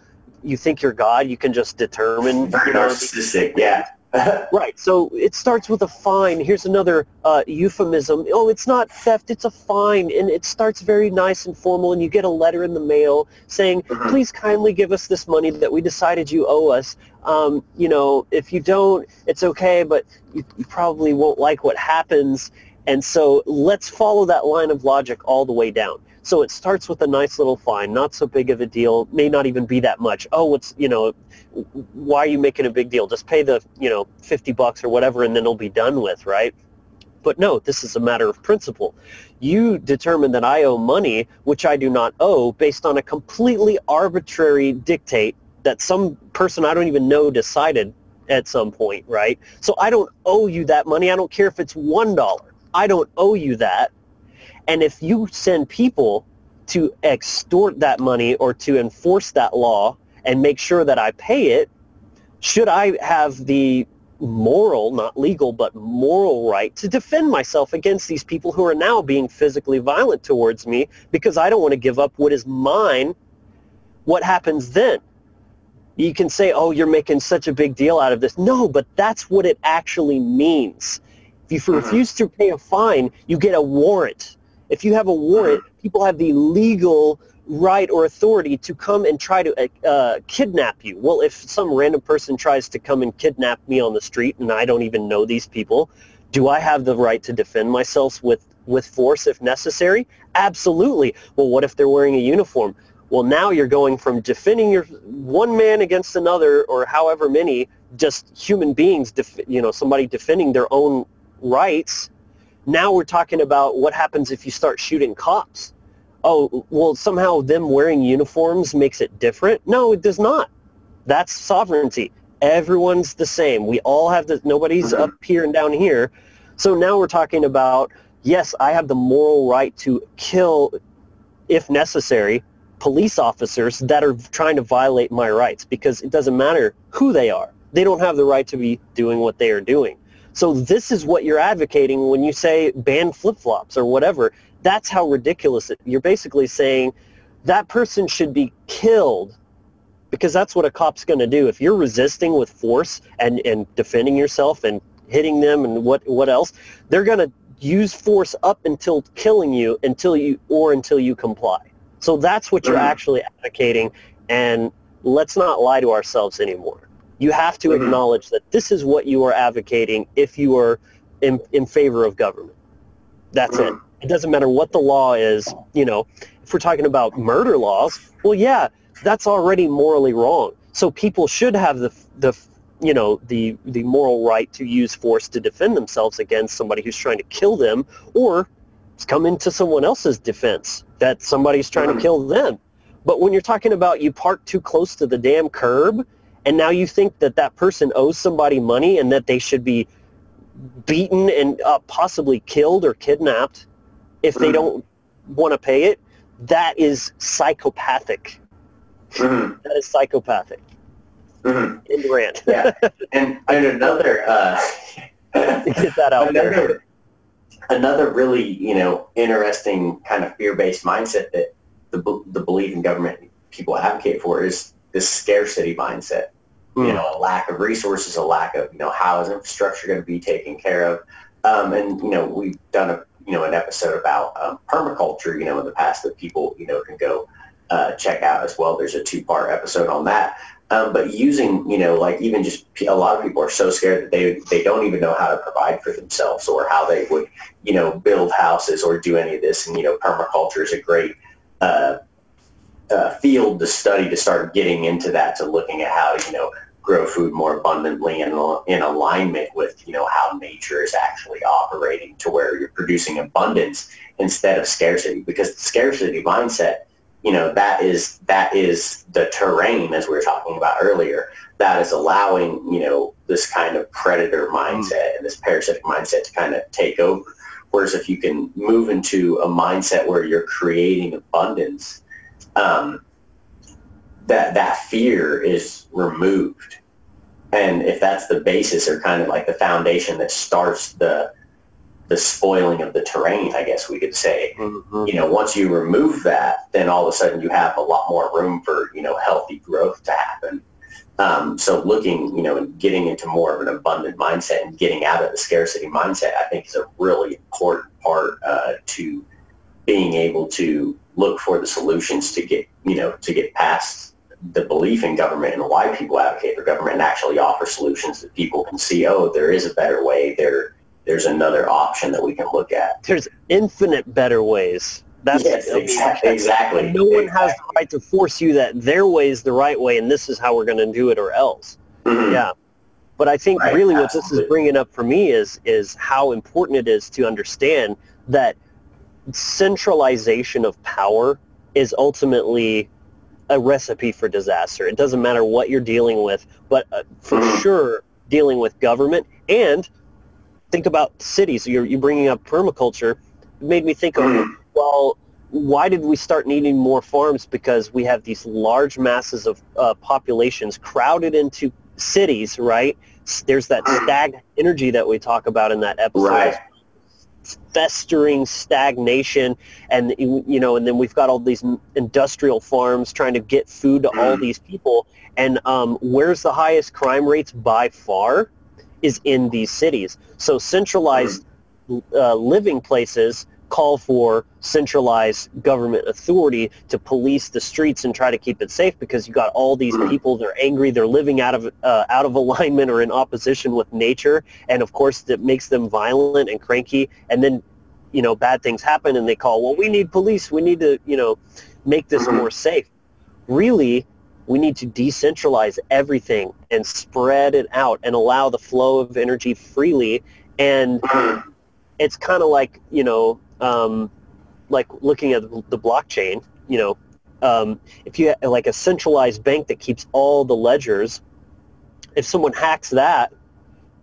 you think you're God, you can just determine. You know, narcissistic, yeah. right. So it starts with a fine. Here's another uh, euphemism. Oh, it's not theft. It's a fine. And it starts very nice and formal. And you get a letter in the mail saying, Mhm. please kindly give us this money that we decided you owe us. Um, you know, if you don't, it's okay, but you, you probably won't like what happens. And so let's follow that line of logic all the way down. So it starts with a nice little fine, not so big of a deal, may not even be that much. Oh, what's, you know, why are you making a big deal? Just pay the, you know, 50 bucks or whatever and then it'll be done with, right? But no, this is a matter of principle. You determine that I owe money, which I do not owe, based on a completely arbitrary dictate that some person I don't even know decided at some point, right? So I don't owe you that money. I don't care if it's $1. I don't owe you that. And if you send people to extort that money or to enforce that law and make sure that I pay it, should I have the moral, not legal, but moral right to defend myself against these people who are now being physically violent towards me because I don't want to give up what is mine? What happens then? You can say, oh, you're making such a big deal out of this. No, but that's what it actually means. If you Mhm. refuse to pay a fine, you get a warrant. If you have a warrant, people have the legal right or authority to come and try to uh, kidnap you. Well, if some random person tries to come and kidnap me on the street and I don't even know these people, do I have the right to defend myself with, with force if necessary? Absolutely. Well, what if they're wearing a uniform? Well, now you're going from defending your one man against another or however many, just human beings, def, you know, somebody defending their own rights. Now we're talking about what happens if you start shooting cops oh, well, somehow them wearing uniforms makes it different. No, it does not. That's sovereignty. Everyone's the same. We all have the, nobody's Mhm. up here and down here. So now we're talking about, yes, I have the moral right to kill, if necessary, police officers that are trying to violate my rights because it doesn't matter who they are. They don't have the right to be doing what they are doing. So this is what you're advocating when you say ban flip-flops or whatever. That's how ridiculous it you're basically saying that person should be killed because that's what a cop's going to do. If you're resisting with force and, and defending yourself and hitting them and what what else they're going to use force up until killing you until you or until you comply. So that's what you're Mhm. actually advocating and let's not lie to ourselves anymore you have to Mhm. acknowledge that this is what you are advocating if you are in, in favor of government that's it Mhm. it doesn't matter what the law is, you know, if we're talking about murder laws, well, yeah, that's already morally wrong. So people should have the, the you know, the, the moral right to use force to defend themselves against somebody who's trying to kill them or come into someone else's defense that somebody's trying to kill them. But when you're talking about you park too close to the damn curb and now you think that that person owes somebody money and that they should be beaten and uh, possibly killed or kidnapped if they Mhm. don't want to pay it, that is psychopathic. Mhm. That is psychopathic. Mhm. In rant. Yeah. And, and another, uh, Get that out there. another, another really, you know, interesting kind of fear-based mindset that the, the belief in government people advocate for is this scarcity mindset. You Mm. know, a lack of resources, a lack of, you know, how is infrastructure going to be taken care of? Um, and, you know, we've done a, you know, an episode about um, permaculture, you know, in the past that people, you know, can go uh, check out as well. There's a two-part episode on that. Um, but using, you know, like even just a lot of people are so scared that they, they don't even know how to provide for themselves or how they would, you know, build houses or do any of this. And, you know, permaculture is a great uh, uh, field to study to start getting into that, to looking at how you know, grow food more abundantly and in alignment with, you know, how nature is actually operating to where you're producing abundance instead of scarcity. Because the scarcity mindset, you know, that is that is the terrain as we were talking about earlier, that is allowing, you know, this kind of predator mindset and this parasitic mindset to kind of take over. Whereas if you can move into a mindset where you're creating abundance, um, that that fear is removed. And if that's the basis or kind of like the foundation that starts the the spoiling of the terrain, I guess we could say. Mm-hmm. You know, once you remove that, then all of a sudden you have a lot more room for, you know, healthy growth to happen. Um, so looking, you know, and getting into more of an abundant mindset and getting out of the scarcity mindset, I think is a really important part uh, to being able to look for the solutions to get, you know, to get past the belief in government and why people advocate for government and actually offer solutions that people can see, oh, there is a better way. There, there's another option that we can look at. There's infinite better ways. That's yes, exactly. exactly. No one exactly. has the right to force you that their way is the right way and this is how we're going to do it or else. Mm-hmm. Yeah. But I think right, really absolutely. what this is bringing up for me is is how important it is to understand that centralization of power is ultimately a recipe for disaster. It doesn't matter what you're dealing with, but uh, for mm-hmm. sure dealing with government and think about cities. You're, you're bringing up permaculture. It made me think of, mm-hmm. well, why did we start needing more farms? Because we have these large masses of uh, populations crowded into cities, right? There's that mm-hmm. stagnant energy that we talk about in that episode. Right festering stagnation and you know and then we've got all these industrial farms trying to get food to all mm. these people and um, where's the highest crime rates by far is in these cities so centralized mm. uh, living places call for centralized government authority to police the streets and try to keep it safe because you got all these mm-hmm. people they're angry they're living out of uh, out of alignment or in opposition with nature and of course that makes them violent and cranky and then you know bad things happen and they call well we need police we need to you know make this mm-hmm. more safe really we need to decentralize everything and spread it out and allow the flow of energy freely and mm-hmm. it's kind of like you know um, like looking at the blockchain, you know, um, if you have like a centralized bank that keeps all the ledgers, if someone hacks that,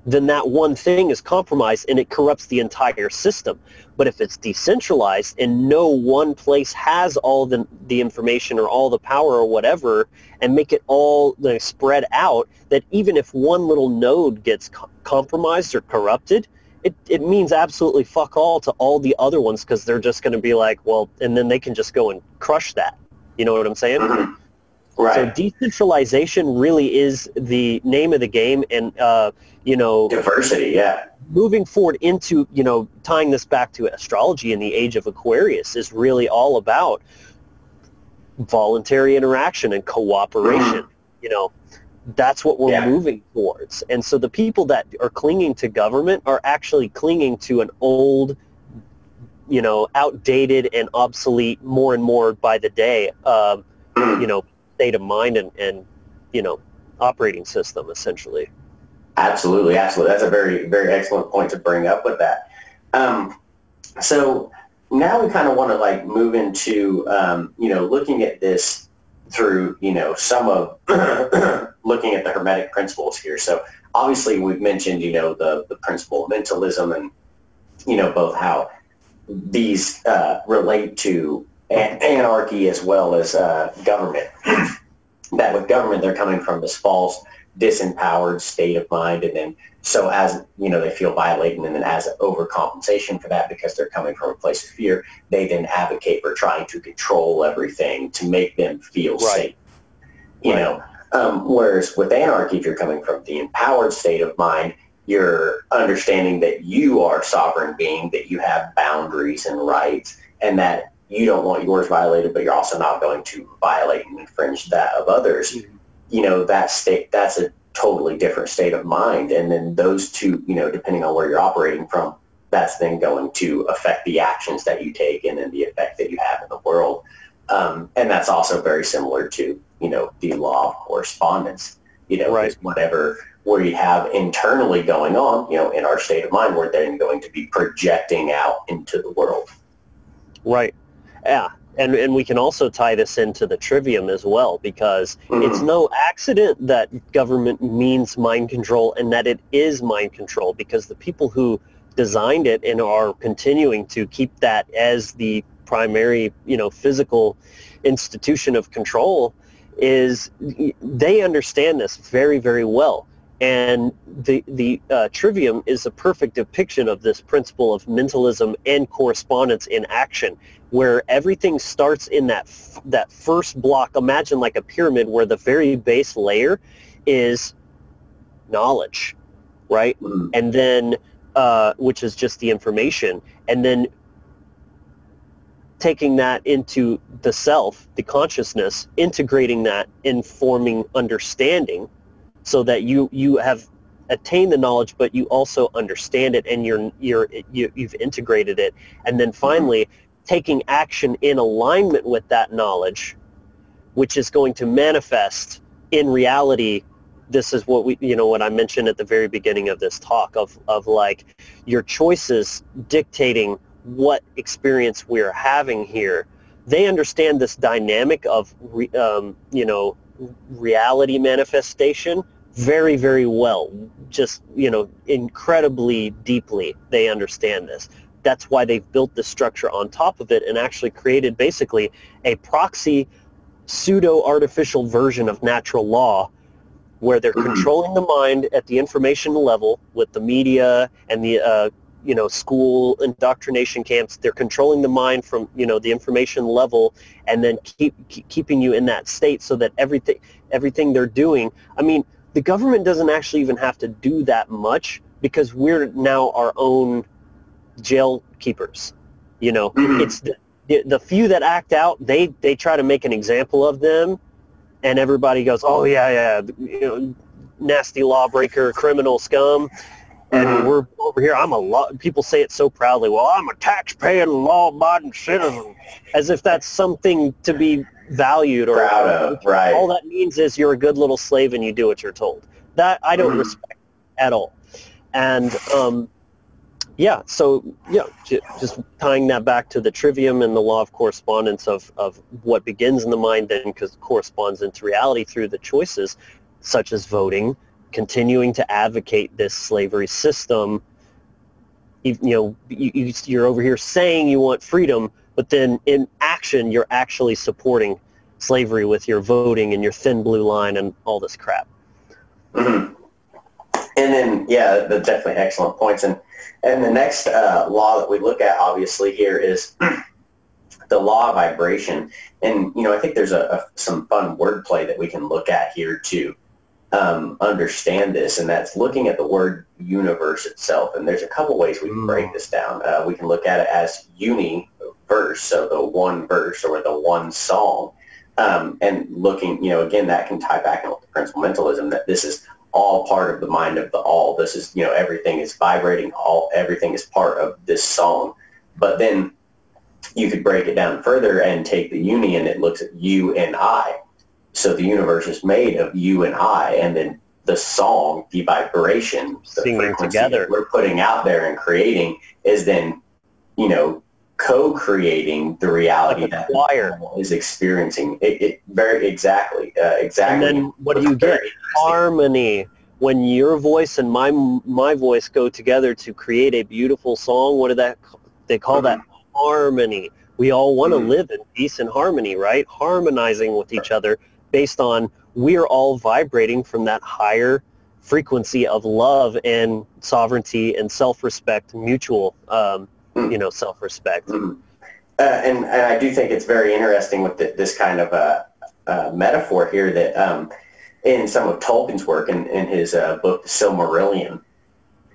then that one thing is compromised and it corrupts the entire system. But if it's decentralized and no one place has all the, the information or all the power or whatever and make it all like, spread out, that even if one little node gets co- compromised or corrupted, it, it means absolutely fuck all to all the other ones because they're just going to be like, well, and then they can just go and crush that. You know what I'm saying? Mm-hmm. Right. So decentralization really is the name of the game, and uh, you know, diversity. Yeah. Moving forward into you know tying this back to astrology in the age of Aquarius is really all about voluntary interaction and cooperation. Mm-hmm. You know, that's what we're yeah. moving towards. And so the people that are clinging to government are actually clinging to an old, you know, outdated and obsolete more and more by the day, um, you know, state of mind and, and, you know, operating system essentially. Absolutely, absolutely. That's a very, very excellent point to bring up with that. Um, so now we kind of want to like move into, um, you know, looking at this through, you know, some of looking at the Hermetic principles here. So obviously we've mentioned, you know, the, the principle of mentalism and, you know, both how these uh, relate to anarchy as well as uh, government. that with government, they're coming from this false, disempowered state of mind. And then so as, you know, they feel violated and then as an overcompensation for that because they're coming from a place of fear, they then advocate for trying to control everything to make them feel right. safe. You right. know, um, whereas with anarchy, if you're coming from the empowered state of mind, you're understanding that you are a sovereign being, that you have boundaries and rights, and that you don't want yours violated, but you're also not going to violate and infringe that of others. Mm-hmm. You know, that state, that's a totally different state of mind. And then those two, you know, depending on where you're operating from, that's then going to affect the actions that you take and then the effect that you have in the world. Um, and that's also very similar to, you know, the law of correspondence, you know, right. whatever we have internally going on, you know, in our state of mind, we're then going to be projecting out into the world. Right. Yeah and and we can also tie this into the trivium as well because mm-hmm. it's no accident that government means mind control and that it is mind control because the people who designed it and are continuing to keep that as the primary you know physical institution of control is they understand this very very well And the the uh, trivium is a perfect depiction of this principle of mentalism and correspondence in action, where everything starts in that f- that first block. Imagine like a pyramid, where the very base layer is knowledge, right? Mhm. And then uh, which is just the information, and then taking that into the self, the consciousness, integrating that, informing understanding, so that you you have attained the knowledge, but you also understand it, and you're you're you, you've integrated it, and then finally taking action in alignment with that knowledge, which is going to manifest in reality this is what we you know what I mentioned at the very beginning of this talk of of like your choices dictating what experience we're having here. They understand this dynamic of re, um, you know reality manifestation very very well. Just you know incredibly deeply they understand this. That's why they've built this structure on top of it and actually created basically a proxy pseudo artificial version of natural law where they're controlling the mind at the information level with the media and the uh, you know school indoctrination camps. They're controlling the mind from you know the information level and then keep, keep keeping you in that state so that everything everything they're doing i mean the government doesn't actually even have to do that much because we're now our own jail keepers you know Mhm. it's the, the, the few that act out they they try to make an example of them and everybody goes oh yeah yeah you know nasty lawbreaker criminal scum and Mhm. we're over here i'm a law people say it so proudly well i'm a tax-paying law-abiding citizen as if that's something to be valued or Proud of, right. all that means is you're a good little slave and you do what you're told that i don't Mhm. respect at all and um, yeah so yeah just tying that back to the trivium and the law of correspondence of, of what begins in the mind then because corresponds into reality through the choices such as voting continuing to advocate this slavery system you, you know you, you- you're over here saying you want freedom but then in action you're actually supporting slavery with your voting and your thin blue line and all this crap Mhm. And then, yeah, that's definitely excellent points. And and the next uh, law that we look at, obviously, here is the law of vibration. And you know, I think there's a, a some fun wordplay that we can look at here to um, understand this, and that's looking at the word universe itself. And there's a couple ways we can break this down. Uh, we can look at it as universe, so the one verse or the one song. Um, and looking, you know, again, that can tie back into the principle mentalism that this is all part of the mind of the all. This is, you know, everything is vibrating, all everything is part of this song. But then you could break it down further and take the union. It looks at you and I. So the universe is made of you and I, and then the song, the vibration, the Singing frequency together. that we're putting out there and creating is then, you know, co-creating the reality Like that choir. is experiencing. It, it very exactly, uh, exactly. And then what do you get? Harmony. When your voice and my my voice go together to create a beautiful song, what do that they call that harmony? We all want to Mhm. live in peace and harmony, right? Harmonizing with each other based on we're all vibrating from that higher frequency of love and sovereignty and self-respect, mutual, um. You know, self-respect. Mhm. Uh, and, and I do think it's very interesting with the, this kind of uh, uh, metaphor here that um, in some of Tolkien's work in, in his uh, book, The Silmarillion,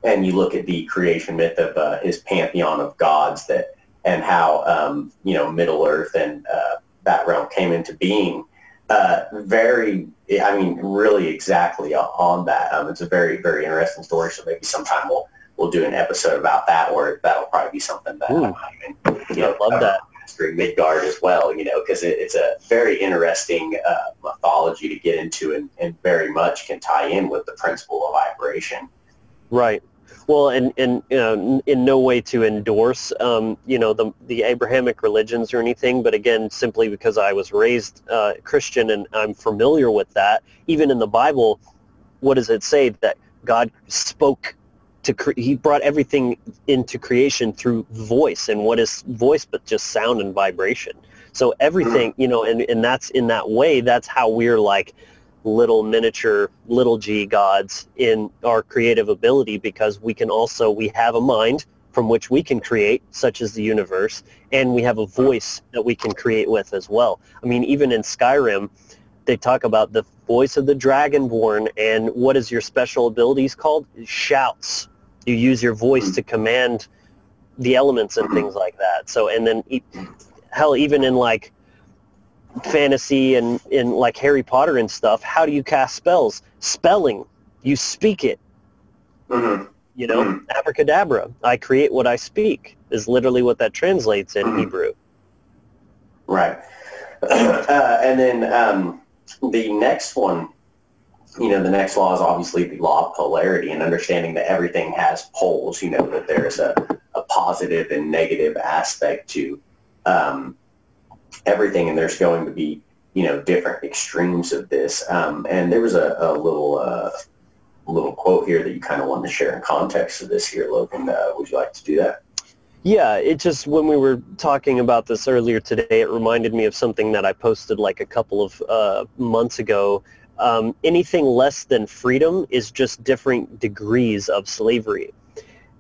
and you look at the creation myth of uh, his pantheon of gods that and how um, you know Middle Earth and uh, that realm came into being. Uh, very, I mean, really exactly on- on that. Um, it's a very, very interesting story. So maybe sometime we'll we'll do an episode about that, or that'll probably be something that Ooh. I might even, you know, I love that. Mastering Midgard as well, you know, because it, it's a very interesting uh, mythology to get into and, and very much can tie in with the principle of vibration. Right. Well, and, and you know, in no way to endorse, um, you know, the, the Abrahamic religions or anything, but again, simply because I was raised uh, Christian and I'm familiar with that. Even in the Bible, what does it say? That God spoke to, cre- he brought everything into creation through voice. And what is voice but just sound and vibration? So everything, you know, and, and that's in that way, that's how we're like little miniature little g gods in our creative ability because we can also we have a mind from which we can create such as the universe and we have a voice that we can create with as well i mean even in skyrim they talk about the voice of the dragonborn and what is your special abilities called shouts you use your voice to command the elements and things like that so and then hell even in like fantasy and in like Harry Potter and stuff, how do you cast spells? Spelling. You speak it. Mm-hmm. You know, mm-hmm. abracadabra. I create what I speak is literally what that translates in mm-hmm. Hebrew. Right. Uh, and then um, the next one, you know, the next law is obviously the law of polarity and understanding that everything has poles, you know, that there's a, a positive and negative aspect to um, everything, and there's going to be you know different extremes of this. Um, and there was a, a little uh, little quote here that you kind of wanted to share in context of this here, Logan. Uh, would you like to do that? Yeah, it just when we were talking about this earlier today, it reminded me of something that I posted like a couple of uh, months ago. Um, anything less than freedom is just different degrees of slavery.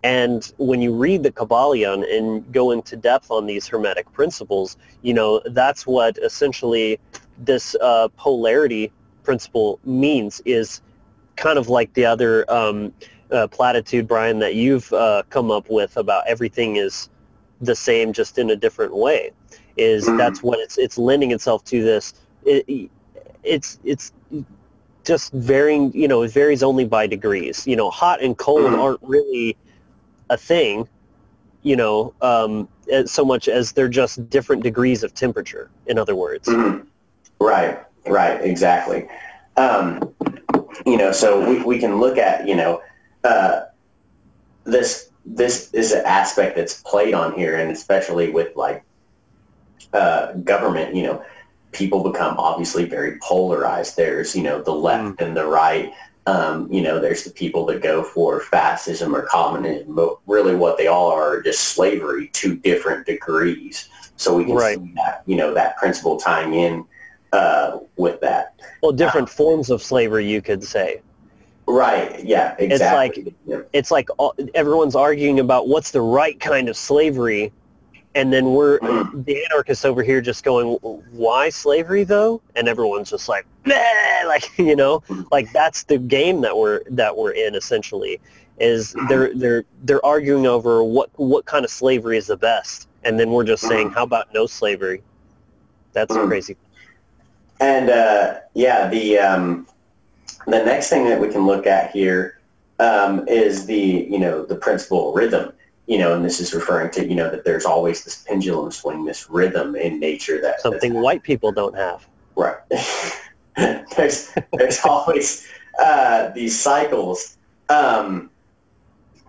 And when you read the Kybalion and go into depth on these Hermetic principles, you know, that's what essentially this uh, polarity principle means is kind of like the other um, uh, platitude, Brian, that you've uh, come up with about everything is the same, just in a different way. Is mm-hmm. that's what it's it's lending itself to this. It, it's it's just varying. You know, it varies only by degrees. You know, hot and cold mm-hmm. aren't really a thing, you know, um, so much as they're just different degrees of temperature. In other words. Mm-hmm. Right. Right. Exactly. Um, you know, so we, we can look at you know uh, this this is an aspect that's played on here, and especially with like uh, government, you know, people become obviously very polarized. There's you know the left mm. and the right. Um, you know, there's the people that go for fascism or communism, but really what they all are, are just slavery to different degrees. So we can right. see that, you know, that principle tying in uh, with that. Well, different uh, forms of slavery, you could say. Right. Yeah. Exactly. It's like yeah. it's like all, everyone's arguing about what's the right kind of slavery, and then we're the anarchists over here just going, why slavery though? And everyone's just like, like you know, like that's the game that we're that we're in essentially. Is they're they're they're arguing over what what kind of slavery is the best, and then we're just saying, how about no slavery? That's crazy. And uh, yeah, the um, the next thing that we can look at here um, is the you know the principle rhythm you know, and this is referring to, you know, that there's always this pendulum swing, this rhythm in nature that something white people don't have. Right. there's there's always uh, these cycles, um,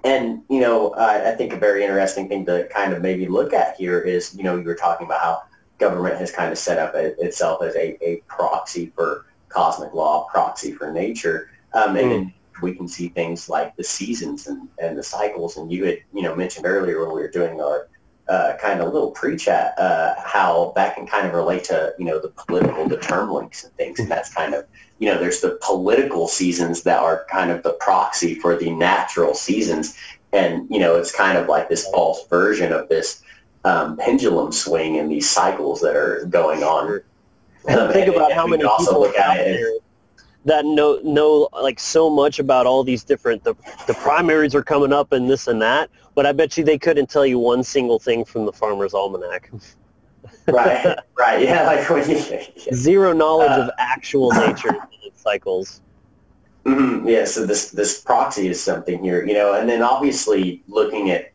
and you know, I think a very interesting thing to kind of maybe look at here is, you know, you were talking about how government has kind of set up a, itself as a, a proxy for cosmic law, proxy for nature, um, and mm we can see things like the seasons and, and the cycles. And you had, you know, mentioned earlier when we were doing our uh, kind of little pre-chat, uh, how that can kind of relate to, you know, the political determinants and things. And that's kind of, you know, there's the political seasons that are kind of the proxy for the natural seasons. And, you know, it's kind of like this false version of this um, pendulum swing and these cycles that are going on. Um, think about how many people look at it that know know like so much about all these different the the primaries are coming up and this and that, but I bet you they couldn't tell you one single thing from the Farmer's Almanac. right, right, yeah, like you, zero knowledge uh, of actual nature cycles. Mm-hmm, yeah, so this this proxy is something here, you know, and then obviously looking at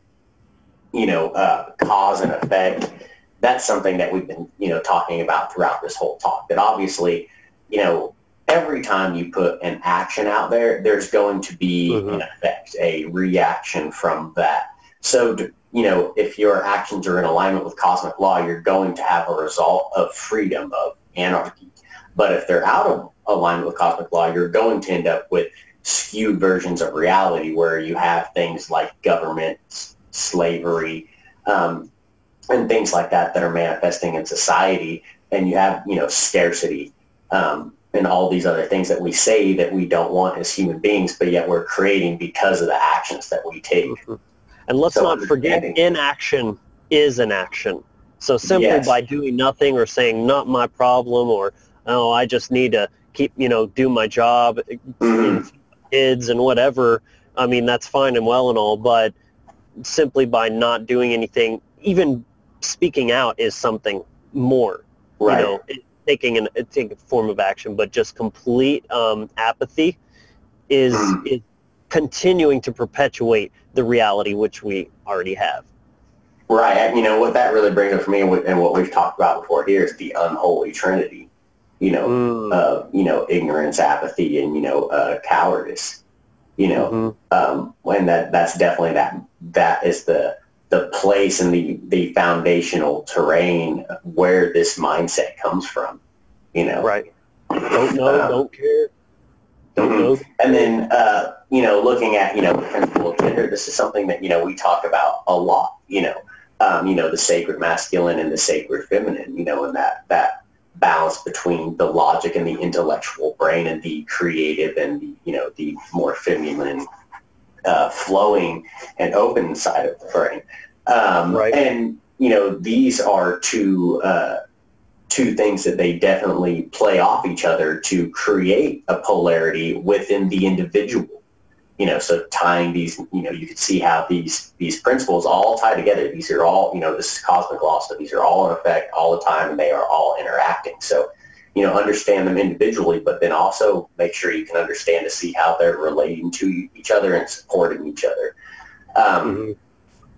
you know uh, cause and effect. That's something that we've been you know talking about throughout this whole talk. That obviously you know every time you put an action out there, there's going to be mm-hmm. an effect, a reaction from that. So, you know, if your actions are in alignment with cosmic law, you're going to have a result of freedom, of anarchy. But if they're out of alignment with cosmic law, you're going to end up with skewed versions of reality where you have things like government, slavery, um, and things like that that are manifesting in society. And you have, you know, scarcity um, and all these other things that we say that we don't want as human beings, but yet we're creating because of the actions that we take. Mm-hmm. And let's so not forget inaction is an action. So simply yes. by doing nothing or saying not my problem or oh I just need to keep you know do my job, mm-hmm. kids and whatever. I mean that's fine and well and all, but simply by not doing anything, even speaking out is something more. Right. You know, taking an taking a form of action, but just complete um, apathy is mm. is continuing to perpetuate the reality which we already have. Right. You know what that really brings up for me, and what we've talked about before here is the unholy trinity. You know, mm. uh, you know, ignorance, apathy, and you know, uh, cowardice. You know, mm-hmm. um, when that that's definitely that that is the the place and the, the foundational terrain where this mindset comes from, you know? Right. Don't know, um, don't care. Don't mm-hmm. know. And then, uh, you know, looking at, you know, the principle of gender, this is something that, you know, we talk about a lot, you know, um, you know, the sacred masculine and the sacred feminine, you know, and that, that balance between the logic and the intellectual brain and the creative and the, you know, the more feminine uh, flowing and open side of the brain. Um, right. And you know, these are two uh, two things that they definitely play off each other to create a polarity within the individual. You know, so tying these, you know, you can see how these these principles all tie together. These are all, you know, this is cosmic law stuff. These are all in effect all the time, and they are all interacting. So, you know, understand them individually, but then also make sure you can understand to see how they're relating to each other and supporting each other. Um, mm-hmm.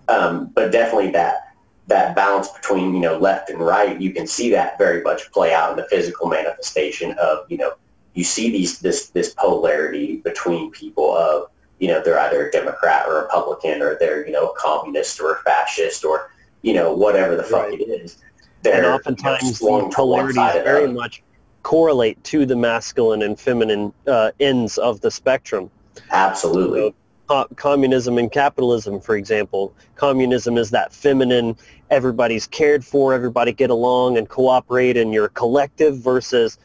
Um, but definitely that that balance between you know left and right, you can see that very much play out in the physical manifestation of you know you see these this this polarity between people of you know they're either a Democrat or Republican or they're you know a communist or a fascist or you know whatever the fuck right. it is. They're, and oftentimes you know, the polarities very much correlate to the masculine and feminine uh, ends of the spectrum. Absolutely. So, communism and capitalism, for example. Communism is that feminine, everybody's cared for, everybody get along and cooperate and you're collective versus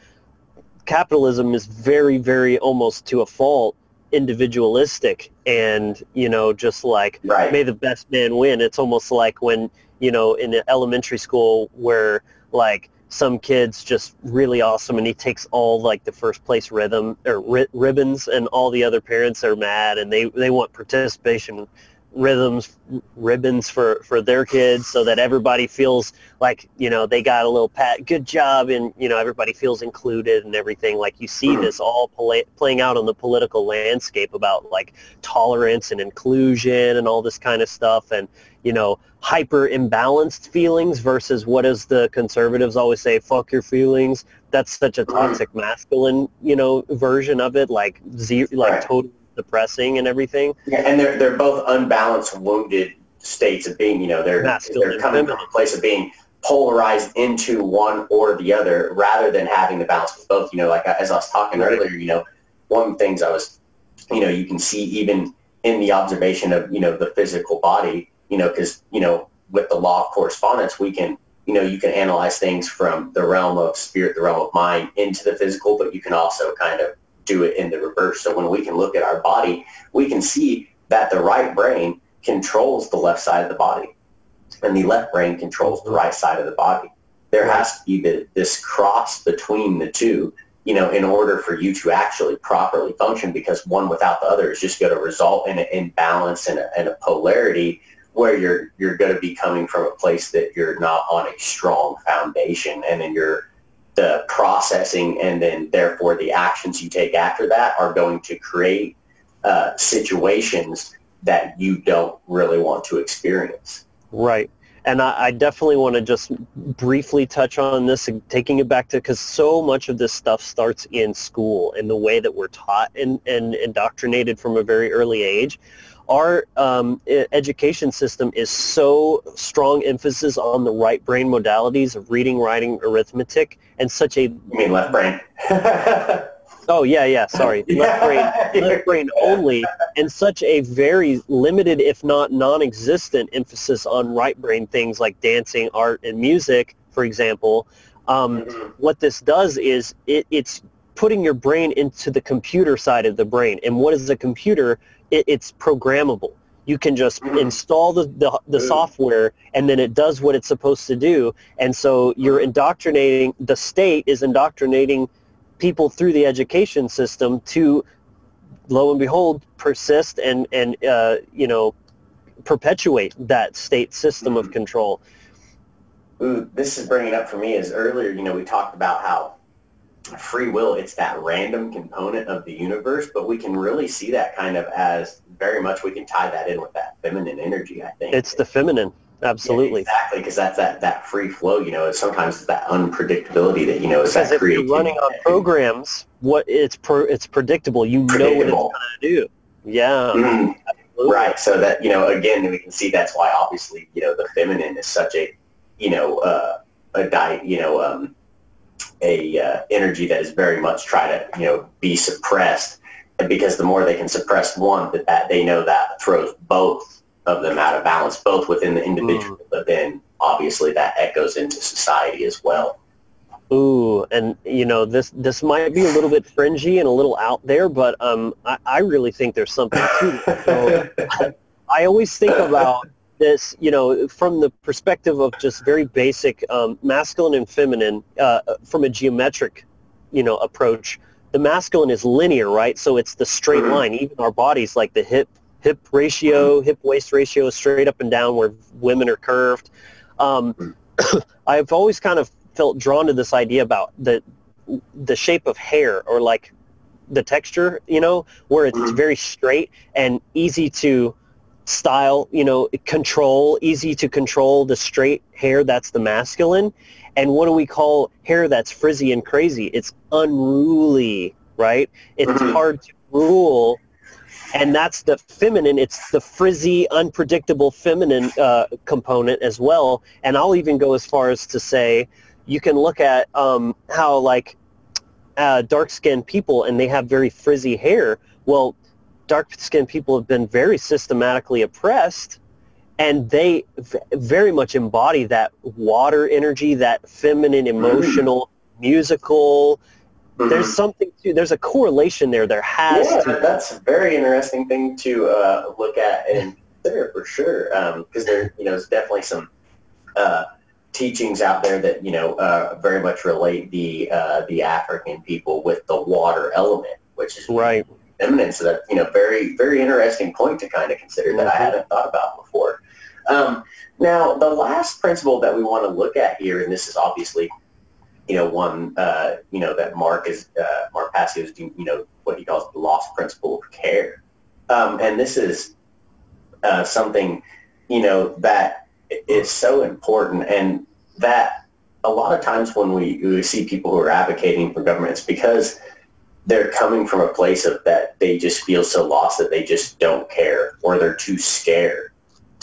capitalism is very, very almost to a fault individualistic and, you know, just like right. may the best man win. It's almost like when, you know, in elementary school where like some kids just really awesome and he takes all like the first place rhythm or ri- ribbons and all the other parents are mad and they they want participation rhythms ribbons for for their kids so that everybody feels like you know they got a little pat good job and you know everybody feels included and everything. Like you see this all play, playing out on the political landscape about like tolerance and inclusion and all this kind of stuff and you know hyper imbalanced feelings versus what does the conservatives always say fuck your feelings. That's such a toxic masculine you know version of it like zero, like right. totally depressing and everything. Yeah, and they're they're both unbalanced wounded states of being you know they're masculine they're coming from a place of being polarized into one or the other rather than having the balance with both you know like as i was talking earlier you know one of the things i was you know you can see even in the observation of you know the physical body you know, because, you know, with the law of correspondence, we can, you know, you can analyze things from the realm of spirit, the realm of mind into the physical, but you can also kind of do it in the reverse. So when we can look at our body, we can see that the right brain controls the left side of the body and the left brain controls the right side of the body. There has to be the, this cross between the two, you know, in order for you to actually properly function because one without the other is just going to result in an imbalance and a, and a polarity where you're you're going to be coming from a place that you're not on a strong foundation and then you're the processing and then therefore the actions you take after that are going to create uh, situations that you don't really want to experience. Right. And I, I definitely want to just briefly touch on this, taking it back to because so much of this stuff starts in school and the way that we're taught and, and indoctrinated from a very early age our um, education system is so strong emphasis on the right brain modalities of reading, writing, arithmetic, and such a... You mean left brain? oh, yeah, yeah, sorry. Left brain, left brain only, and such a very limited, if not non-existent emphasis on right brain things like dancing, art, and music, for example. Um, mm-hmm. What this does is it, it's putting your brain into the computer side of the brain. And what is a computer? It, it's programmable. You can just Mhm. install the, the, the Mm. software and then it does what it's supposed to do. And so you're indoctrinating, the state is indoctrinating people through the education system to, lo and behold, persist and, and uh, you know, perpetuate that state system of Mhm. control. Ooh, this is bringing up for me is earlier, you know, we talked about how free will, it's that random component of the universe, but we can really see that kind of as very much we can tie that in with that feminine energy, I think. It's the feminine. Yeah, Absolutely. exactly, because that's that, that free flow, you know, it's sometimes it's that unpredictability that, you know, is Because that if you're running on programs, what it's per, it's predictable. You know what it's Predictable. going to do. Yeah. Absolutely. Right. So that, you know, again, we can see that's why obviously, you know, the feminine is such a, you know, uh, a di you know, um, a uh, energy that is very much try to, you know, be suppressed. And because the more they can suppress one, that, that they know that throws both of them out of balance, both within the individual, but then obviously that echoes into society as well. Ooh, and you know this this might be a little bit fringy and a little out there, but um, I, I really think there's something to it. So I always think about this, you know, from the perspective of just very basic um, masculine and feminine, uh, from a geometric, you know, approach. The masculine is linear, right? So it's the straight Mhm. line. Even our bodies, like the hip hip ratio, hip waist ratio, is straight up and down, where women are curved. Um, I've always kind of felt drawn to this idea about the the shape of hair or like the texture, you know, where it's Mhm. very straight and easy to style, you know, control, easy to control the straight hair, that's the masculine. And what do we call hair that's frizzy and crazy? It's unruly, right? It's Mhm. hard to rule. And that's the feminine. It's the frizzy, unpredictable feminine uh, component as well. And I'll even go as far as to say you can look at um, how like uh, dark-skinned people and they have very frizzy hair. Well, dark-skinned people have been very systematically oppressed and they v- very much embody that water energy, that feminine, emotional, musical. There's something to, there's a correlation there. There has Mm-hmm. yeah, to that's a very interesting thing to uh, look at and consider for sure. Because there, you know, there's definitely some uh, teachings out there that you know uh, very much relate the uh, the African people with the water element, which is Right. Feminine. So that you know, very very interesting point to kind of consider that I Mhm. hadn't thought about before. Um, now, the last principle that we want to look at here, and this is obviously you know, one, uh, you know, that Mark is, uh, Mark Passio is, you know, what he calls the lost principle of care. Um, and this is uh, something, you know, that is so important and that a lot of times when we, we see people who are advocating for government, it's because they're coming from a place of that they just feel so lost that they just don't care or they're too scared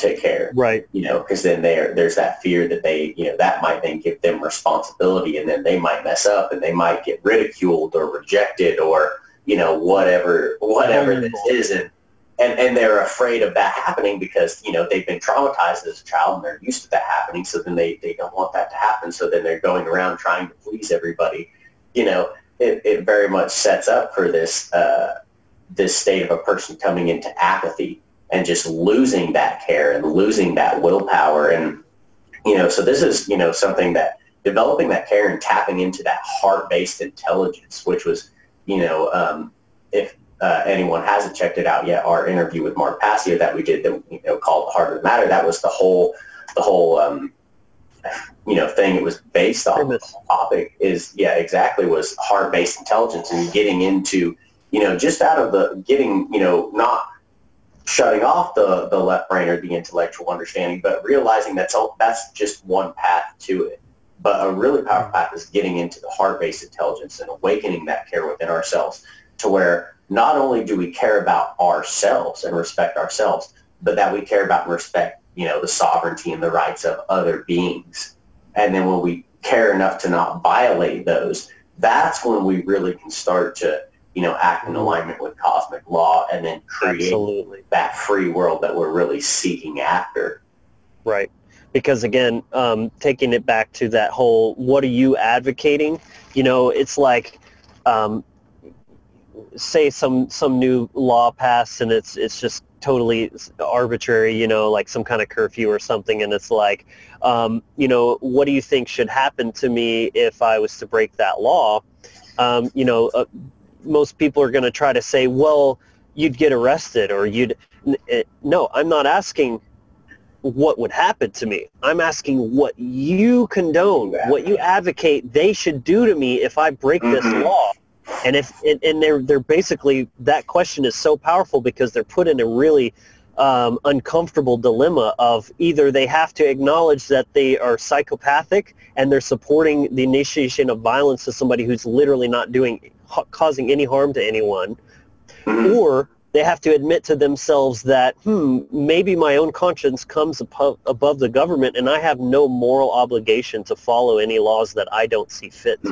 to care. Right. you know, because then there there's that fear that they, you know, that might then give them responsibility, and then they might mess up, and they might get ridiculed or rejected, or you know, whatever whatever this is, and and and they're afraid of that happening because you know they've been traumatized as a child and they're used to that happening, so then they they don't want that to happen, so then they're going around trying to please everybody, you know. It, it very much sets up for this uh, this state of a person coming into apathy and just losing that care and losing that willpower. And you know so this is you know something that developing that care and tapping into that heart-based intelligence which was you know um, if uh, anyone hasn't checked it out yet our interview with mark passio that we did that you know called heart of the matter that was the whole the whole um, you know thing it was based on Premise. topic is yeah exactly was heart-based intelligence and getting into you know just out of the getting you know not shutting off the, the left brain or the intellectual understanding, but realizing that's all, that's just one path to it. But a really powerful mm-hmm. path is getting into the heart-based intelligence and awakening that care within ourselves to where not only do we care about ourselves and respect ourselves, but that we care about and respect, you know, the sovereignty and the rights of other beings. And then when we care enough to not violate those, that's when we really can start to, you know, act in alignment with cosmic law and then create Absolutely. that free world that we're really seeking after. Right. Because again, um, taking it back to that whole, what are you advocating? You know, it's like um, say some some new law passed and it's it's just totally arbitrary, you know, like some kind of curfew or something, and it's like, um, you know, what do you think should happen to me if I was to break that law? Um, you know, uh, most people are going to try to say, well, you'd get arrested or you'd. Eh, no, I'm not asking what would happen to me. I'm asking what you condone, what you advocate they should do to me if I break this mm-hmm. law. And if and they're they're basically that question is so powerful because they're put in a really um, uncomfortable dilemma of either they have to acknowledge that they are psychopathic and they're supporting the initiation of violence to somebody who's literally not doing causing any harm to anyone, mm-hmm. or they have to admit to themselves that, hmm, maybe my own conscience comes above, above the government and I have no moral obligation to follow any laws that I don't see fit to.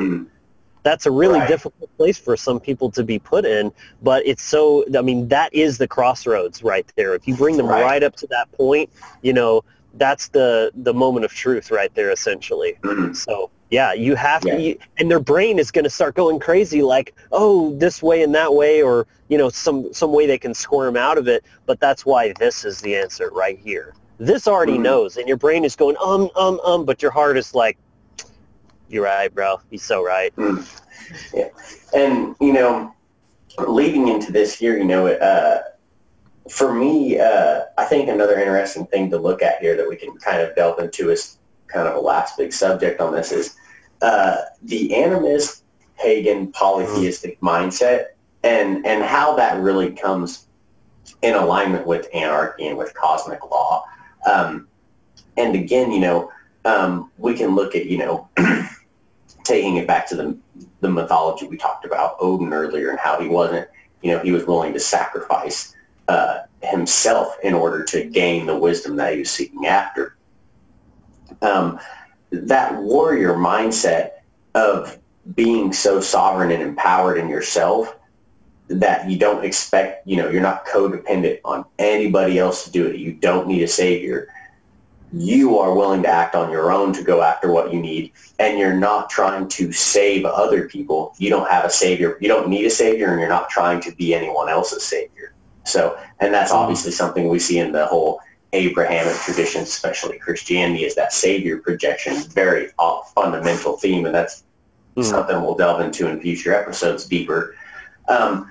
That's a really right. difficult place for some people to be put in, but it's so, I mean, that is the crossroads right there. If you bring them right, right up to that point, you know, that's the, the moment of truth right there, essentially. Mm-hmm. So yeah, you have yeah. to, you, and their brain is going to start going crazy, like, oh, this way and that way, or you know, some some way they can squirm out of it. But that's why this is the answer right here. This already mm-hmm. knows, and your brain is going um um um, but your heart is like, you're right, bro. He's so right. Mm. Yeah, and you know, leading into this here, you know, uh, for me, uh, I think another interesting thing to look at here that we can kind of delve into is kind of a last big subject on this is uh, the animist, pagan, polytheistic mm-hmm. mindset and, and how that really comes in alignment with anarchy and with cosmic law. Um, and again, you know, um, we can look at, you know, taking it back to the, the mythology we talked about, Odin earlier, and how he wasn't, you know, he was willing to sacrifice uh, himself in order to gain the wisdom that he was seeking after um, that warrior mindset of being so sovereign and empowered in yourself that you don't expect, you know, you're not codependent on anybody else to do it. You don't need a savior. You are willing to act on your own to go after what you need, and you're not trying to save other people. You don't have a savior. You don't need a savior, and you're not trying to be anyone else's savior. So, and that's mm-hmm. obviously something we see in the whole Abrahamic tradition, especially Christianity, is that savior projection, very fundamental theme, and that's mm. something we'll delve into in future episodes deeper. Um,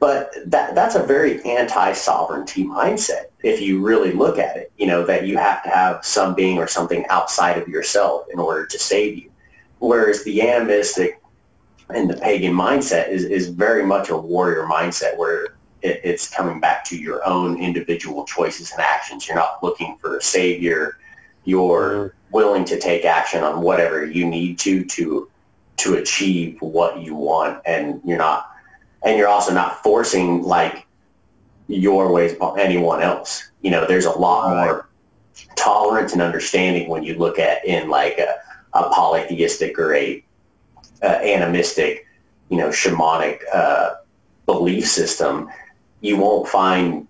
but that that's a very anti-sovereignty mindset if you really look at it. You know that you have to have some being or something outside of yourself in order to save you. Whereas the animistic and the pagan mindset is, is very much a warrior mindset where it, it's coming back to your own individual choices and actions. You're not looking for a savior. You're mm-hmm. willing to take action on whatever you need to to to achieve what you want, and you're not, and you're also not forcing like your ways upon anyone else. You know, there's a lot right. more tolerance and understanding when you look at in like a, a polytheistic or a uh, animistic, you know, shamanic uh, belief system you won't find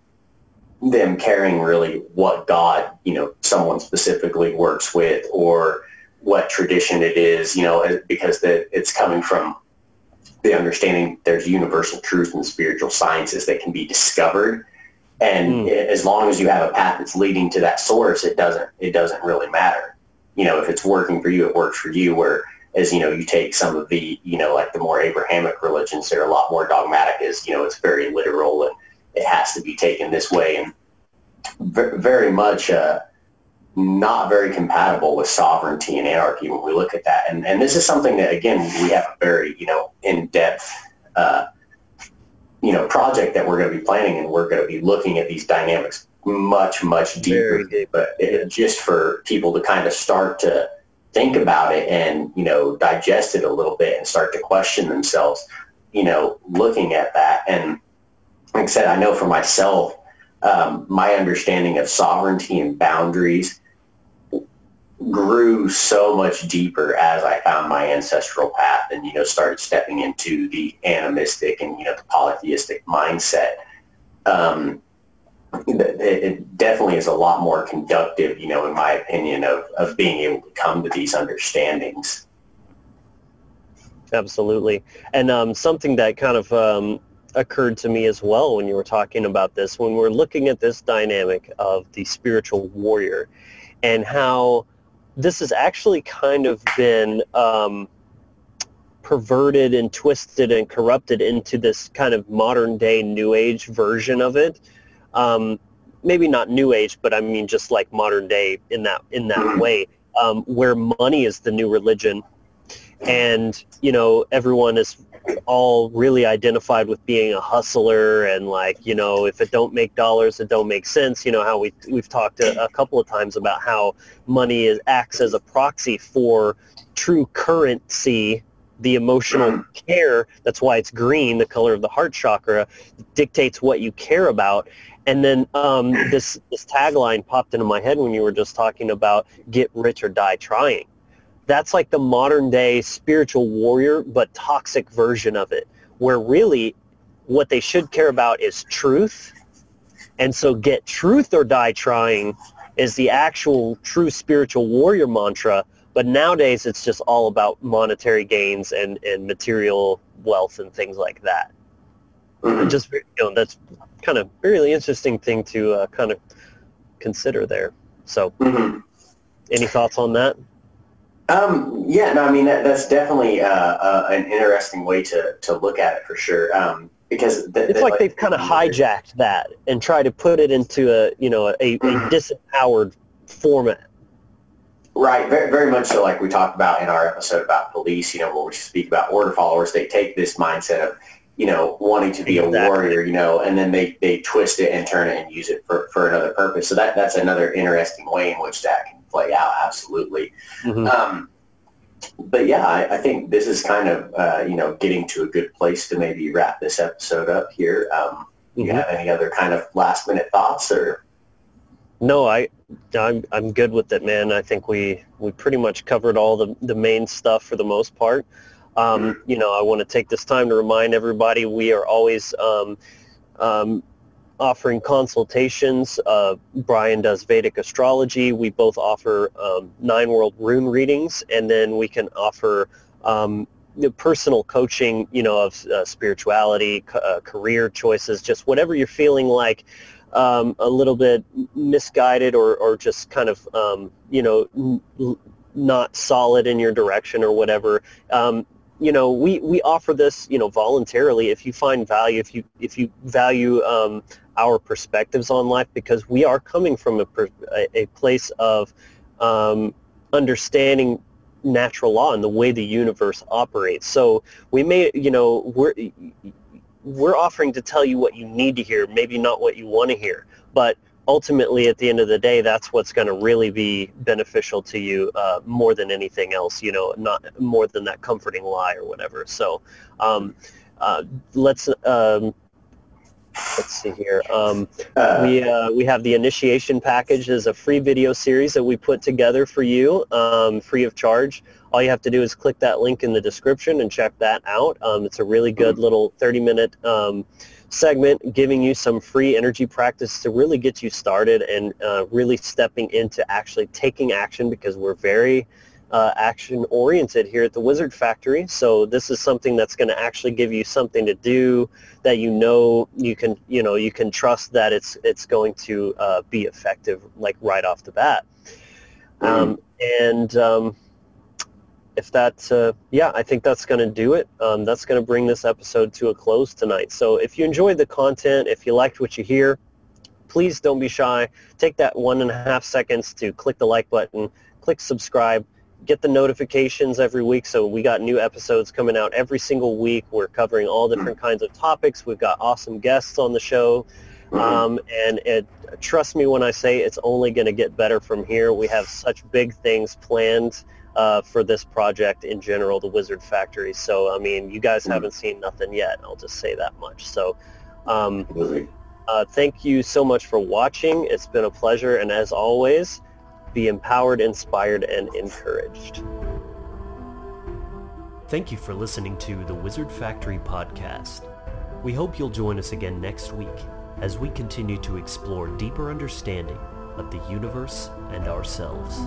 them caring really what God, you know, someone specifically works with or what tradition it is, you know, because the, it's coming from the understanding there's universal truth in spiritual sciences that can be discovered. And mm. as long as you have a path that's leading to that source, it doesn't, it doesn't really matter. You know, if it's working for you, it works for you where as, you know, you take some of the, you know, like the more Abrahamic religions, they're a lot more dogmatic as, you know, it's very literal and it has to be taken this way and very much uh, not very compatible with sovereignty and anarchy when we look at that. And, and this is something that, again, we have a very, you know, in-depth, uh, you know, project that we're going to be planning and we're going to be looking at these dynamics much, much deeper. Deep. But it, just for people to kind of start to think about it and, you know, digest it a little bit and start to question themselves, you know, looking at that. And like I said, I know for myself, um, my understanding of sovereignty and boundaries grew so much deeper as I found my ancestral path and, you know, started stepping into the animistic and, you know, the polytheistic mindset. Um, it, it definitely is a lot more conductive, you know, in my opinion, of, of being able to come to these understandings. Absolutely. And um, something that kind of um, occurred to me as well when you were talking about this, when we're looking at this dynamic of the spiritual warrior and how this has actually kind of been um, perverted and twisted and corrupted into this kind of modern day new age version of it. Um, maybe not new age, but I mean just like modern day in that in that mm-hmm. way, um, where money is the new religion, and you know everyone is all really identified with being a hustler and like you know if it don't make dollars it don't make sense. You know how we we've talked a, a couple of times about how money is, acts as a proxy for true currency the emotional care. That's why it's green the color of the heart chakra dictates what you care about. And then um, this this tagline popped into my head when you were just talking about get rich or die trying. That's like the modern day spiritual warrior, but toxic version of it, where really what they should care about is truth. And so get truth or die trying is the actual true spiritual warrior mantra. But nowadays it's just all about monetary gains and, and material wealth and things like that. Mm-hmm. Just you know, that's kind of really interesting thing to uh, kind of consider there. So, mm-hmm. any thoughts on that? Um, yeah, no, I mean that, that's definitely uh, uh, an interesting way to, to look at it for sure. Um, because the, it's the, like, like, they've kind of hijacked that and tried to put it into a you know a, a mm-hmm. disempowered format. Right, very, very much so. Like we talked about in our episode about police, you know, where we speak about order followers, they take this mindset of you know, wanting to be exactly. a warrior, you know, and then they, they twist it and turn it and use it for, for another purpose. So that, that's another interesting way in which that can play out. Absolutely. Mm-hmm. Um, but yeah, I, I, think this is kind of, uh, you know, getting to a good place to maybe wrap this episode up here. Um, mm-hmm. You have any other kind of last minute thoughts or? No, I, I'm, I'm good with it, man. I think we, we pretty much covered all the, the main stuff for the most part. Um, you know, I want to take this time to remind everybody we are always um, um, offering consultations. Uh, Brian does Vedic astrology. We both offer um, nine world rune readings, and then we can offer um, personal coaching, you know, of uh, spirituality, uh, career choices, just whatever you're feeling like um, a little bit misguided or, or just kind of, um, you know, n- not solid in your direction or whatever. Um, you know, we, we offer this, you know, voluntarily if you find value, if you if you value um, our perspectives on life, because we are coming from a, a place of um, understanding natural law and the way the universe operates. So we may, you know, we're we're offering to tell you what you need to hear, maybe not what you want to hear, but ultimately at the end of the day that's what's going to really be beneficial to you uh, more than anything else you know not more than that comforting lie or whatever so um, uh, let's um, let's see here. Um, we uh, we have the initiation package as a free video series that we put together for you um, free of charge. All you have to do is click that link in the description and check that out. Um, it's a really good mm-hmm. little 30 minute um, segment giving you some free energy practice to really get you started and uh, really stepping into actually taking action because we're very uh, action oriented here at the Wizard Factory. So this is something that's going to actually give you something to do that you know you can you know you can trust that it's it's going to uh, be effective like right off the bat. Um, and um, if that's, uh, yeah, I think that's going to do it. Um, that's going to bring this episode to a close tonight. So if you enjoyed the content, if you liked what you hear, please don't be shy. Take that one and a half seconds to click the like button, click subscribe, get the notifications every week. So we got new episodes coming out every single week. We're covering all different kinds of topics. We've got awesome guests on the show. Mm-hmm. Um, and it, trust me when I say it's only going to get better from here. We have such big things planned uh, for this project in general, the Wizard Factory. So, I mean, you guys mm haven't seen nothing yet. I'll just say that much. So, um, uh, thank you so much for watching. It's been a pleasure. And as always, be empowered, inspired, and encouraged. Thank you for listening to the Wizard Factory podcast. We hope you'll join us again next week as we continue to explore deeper understanding of the universe and ourselves.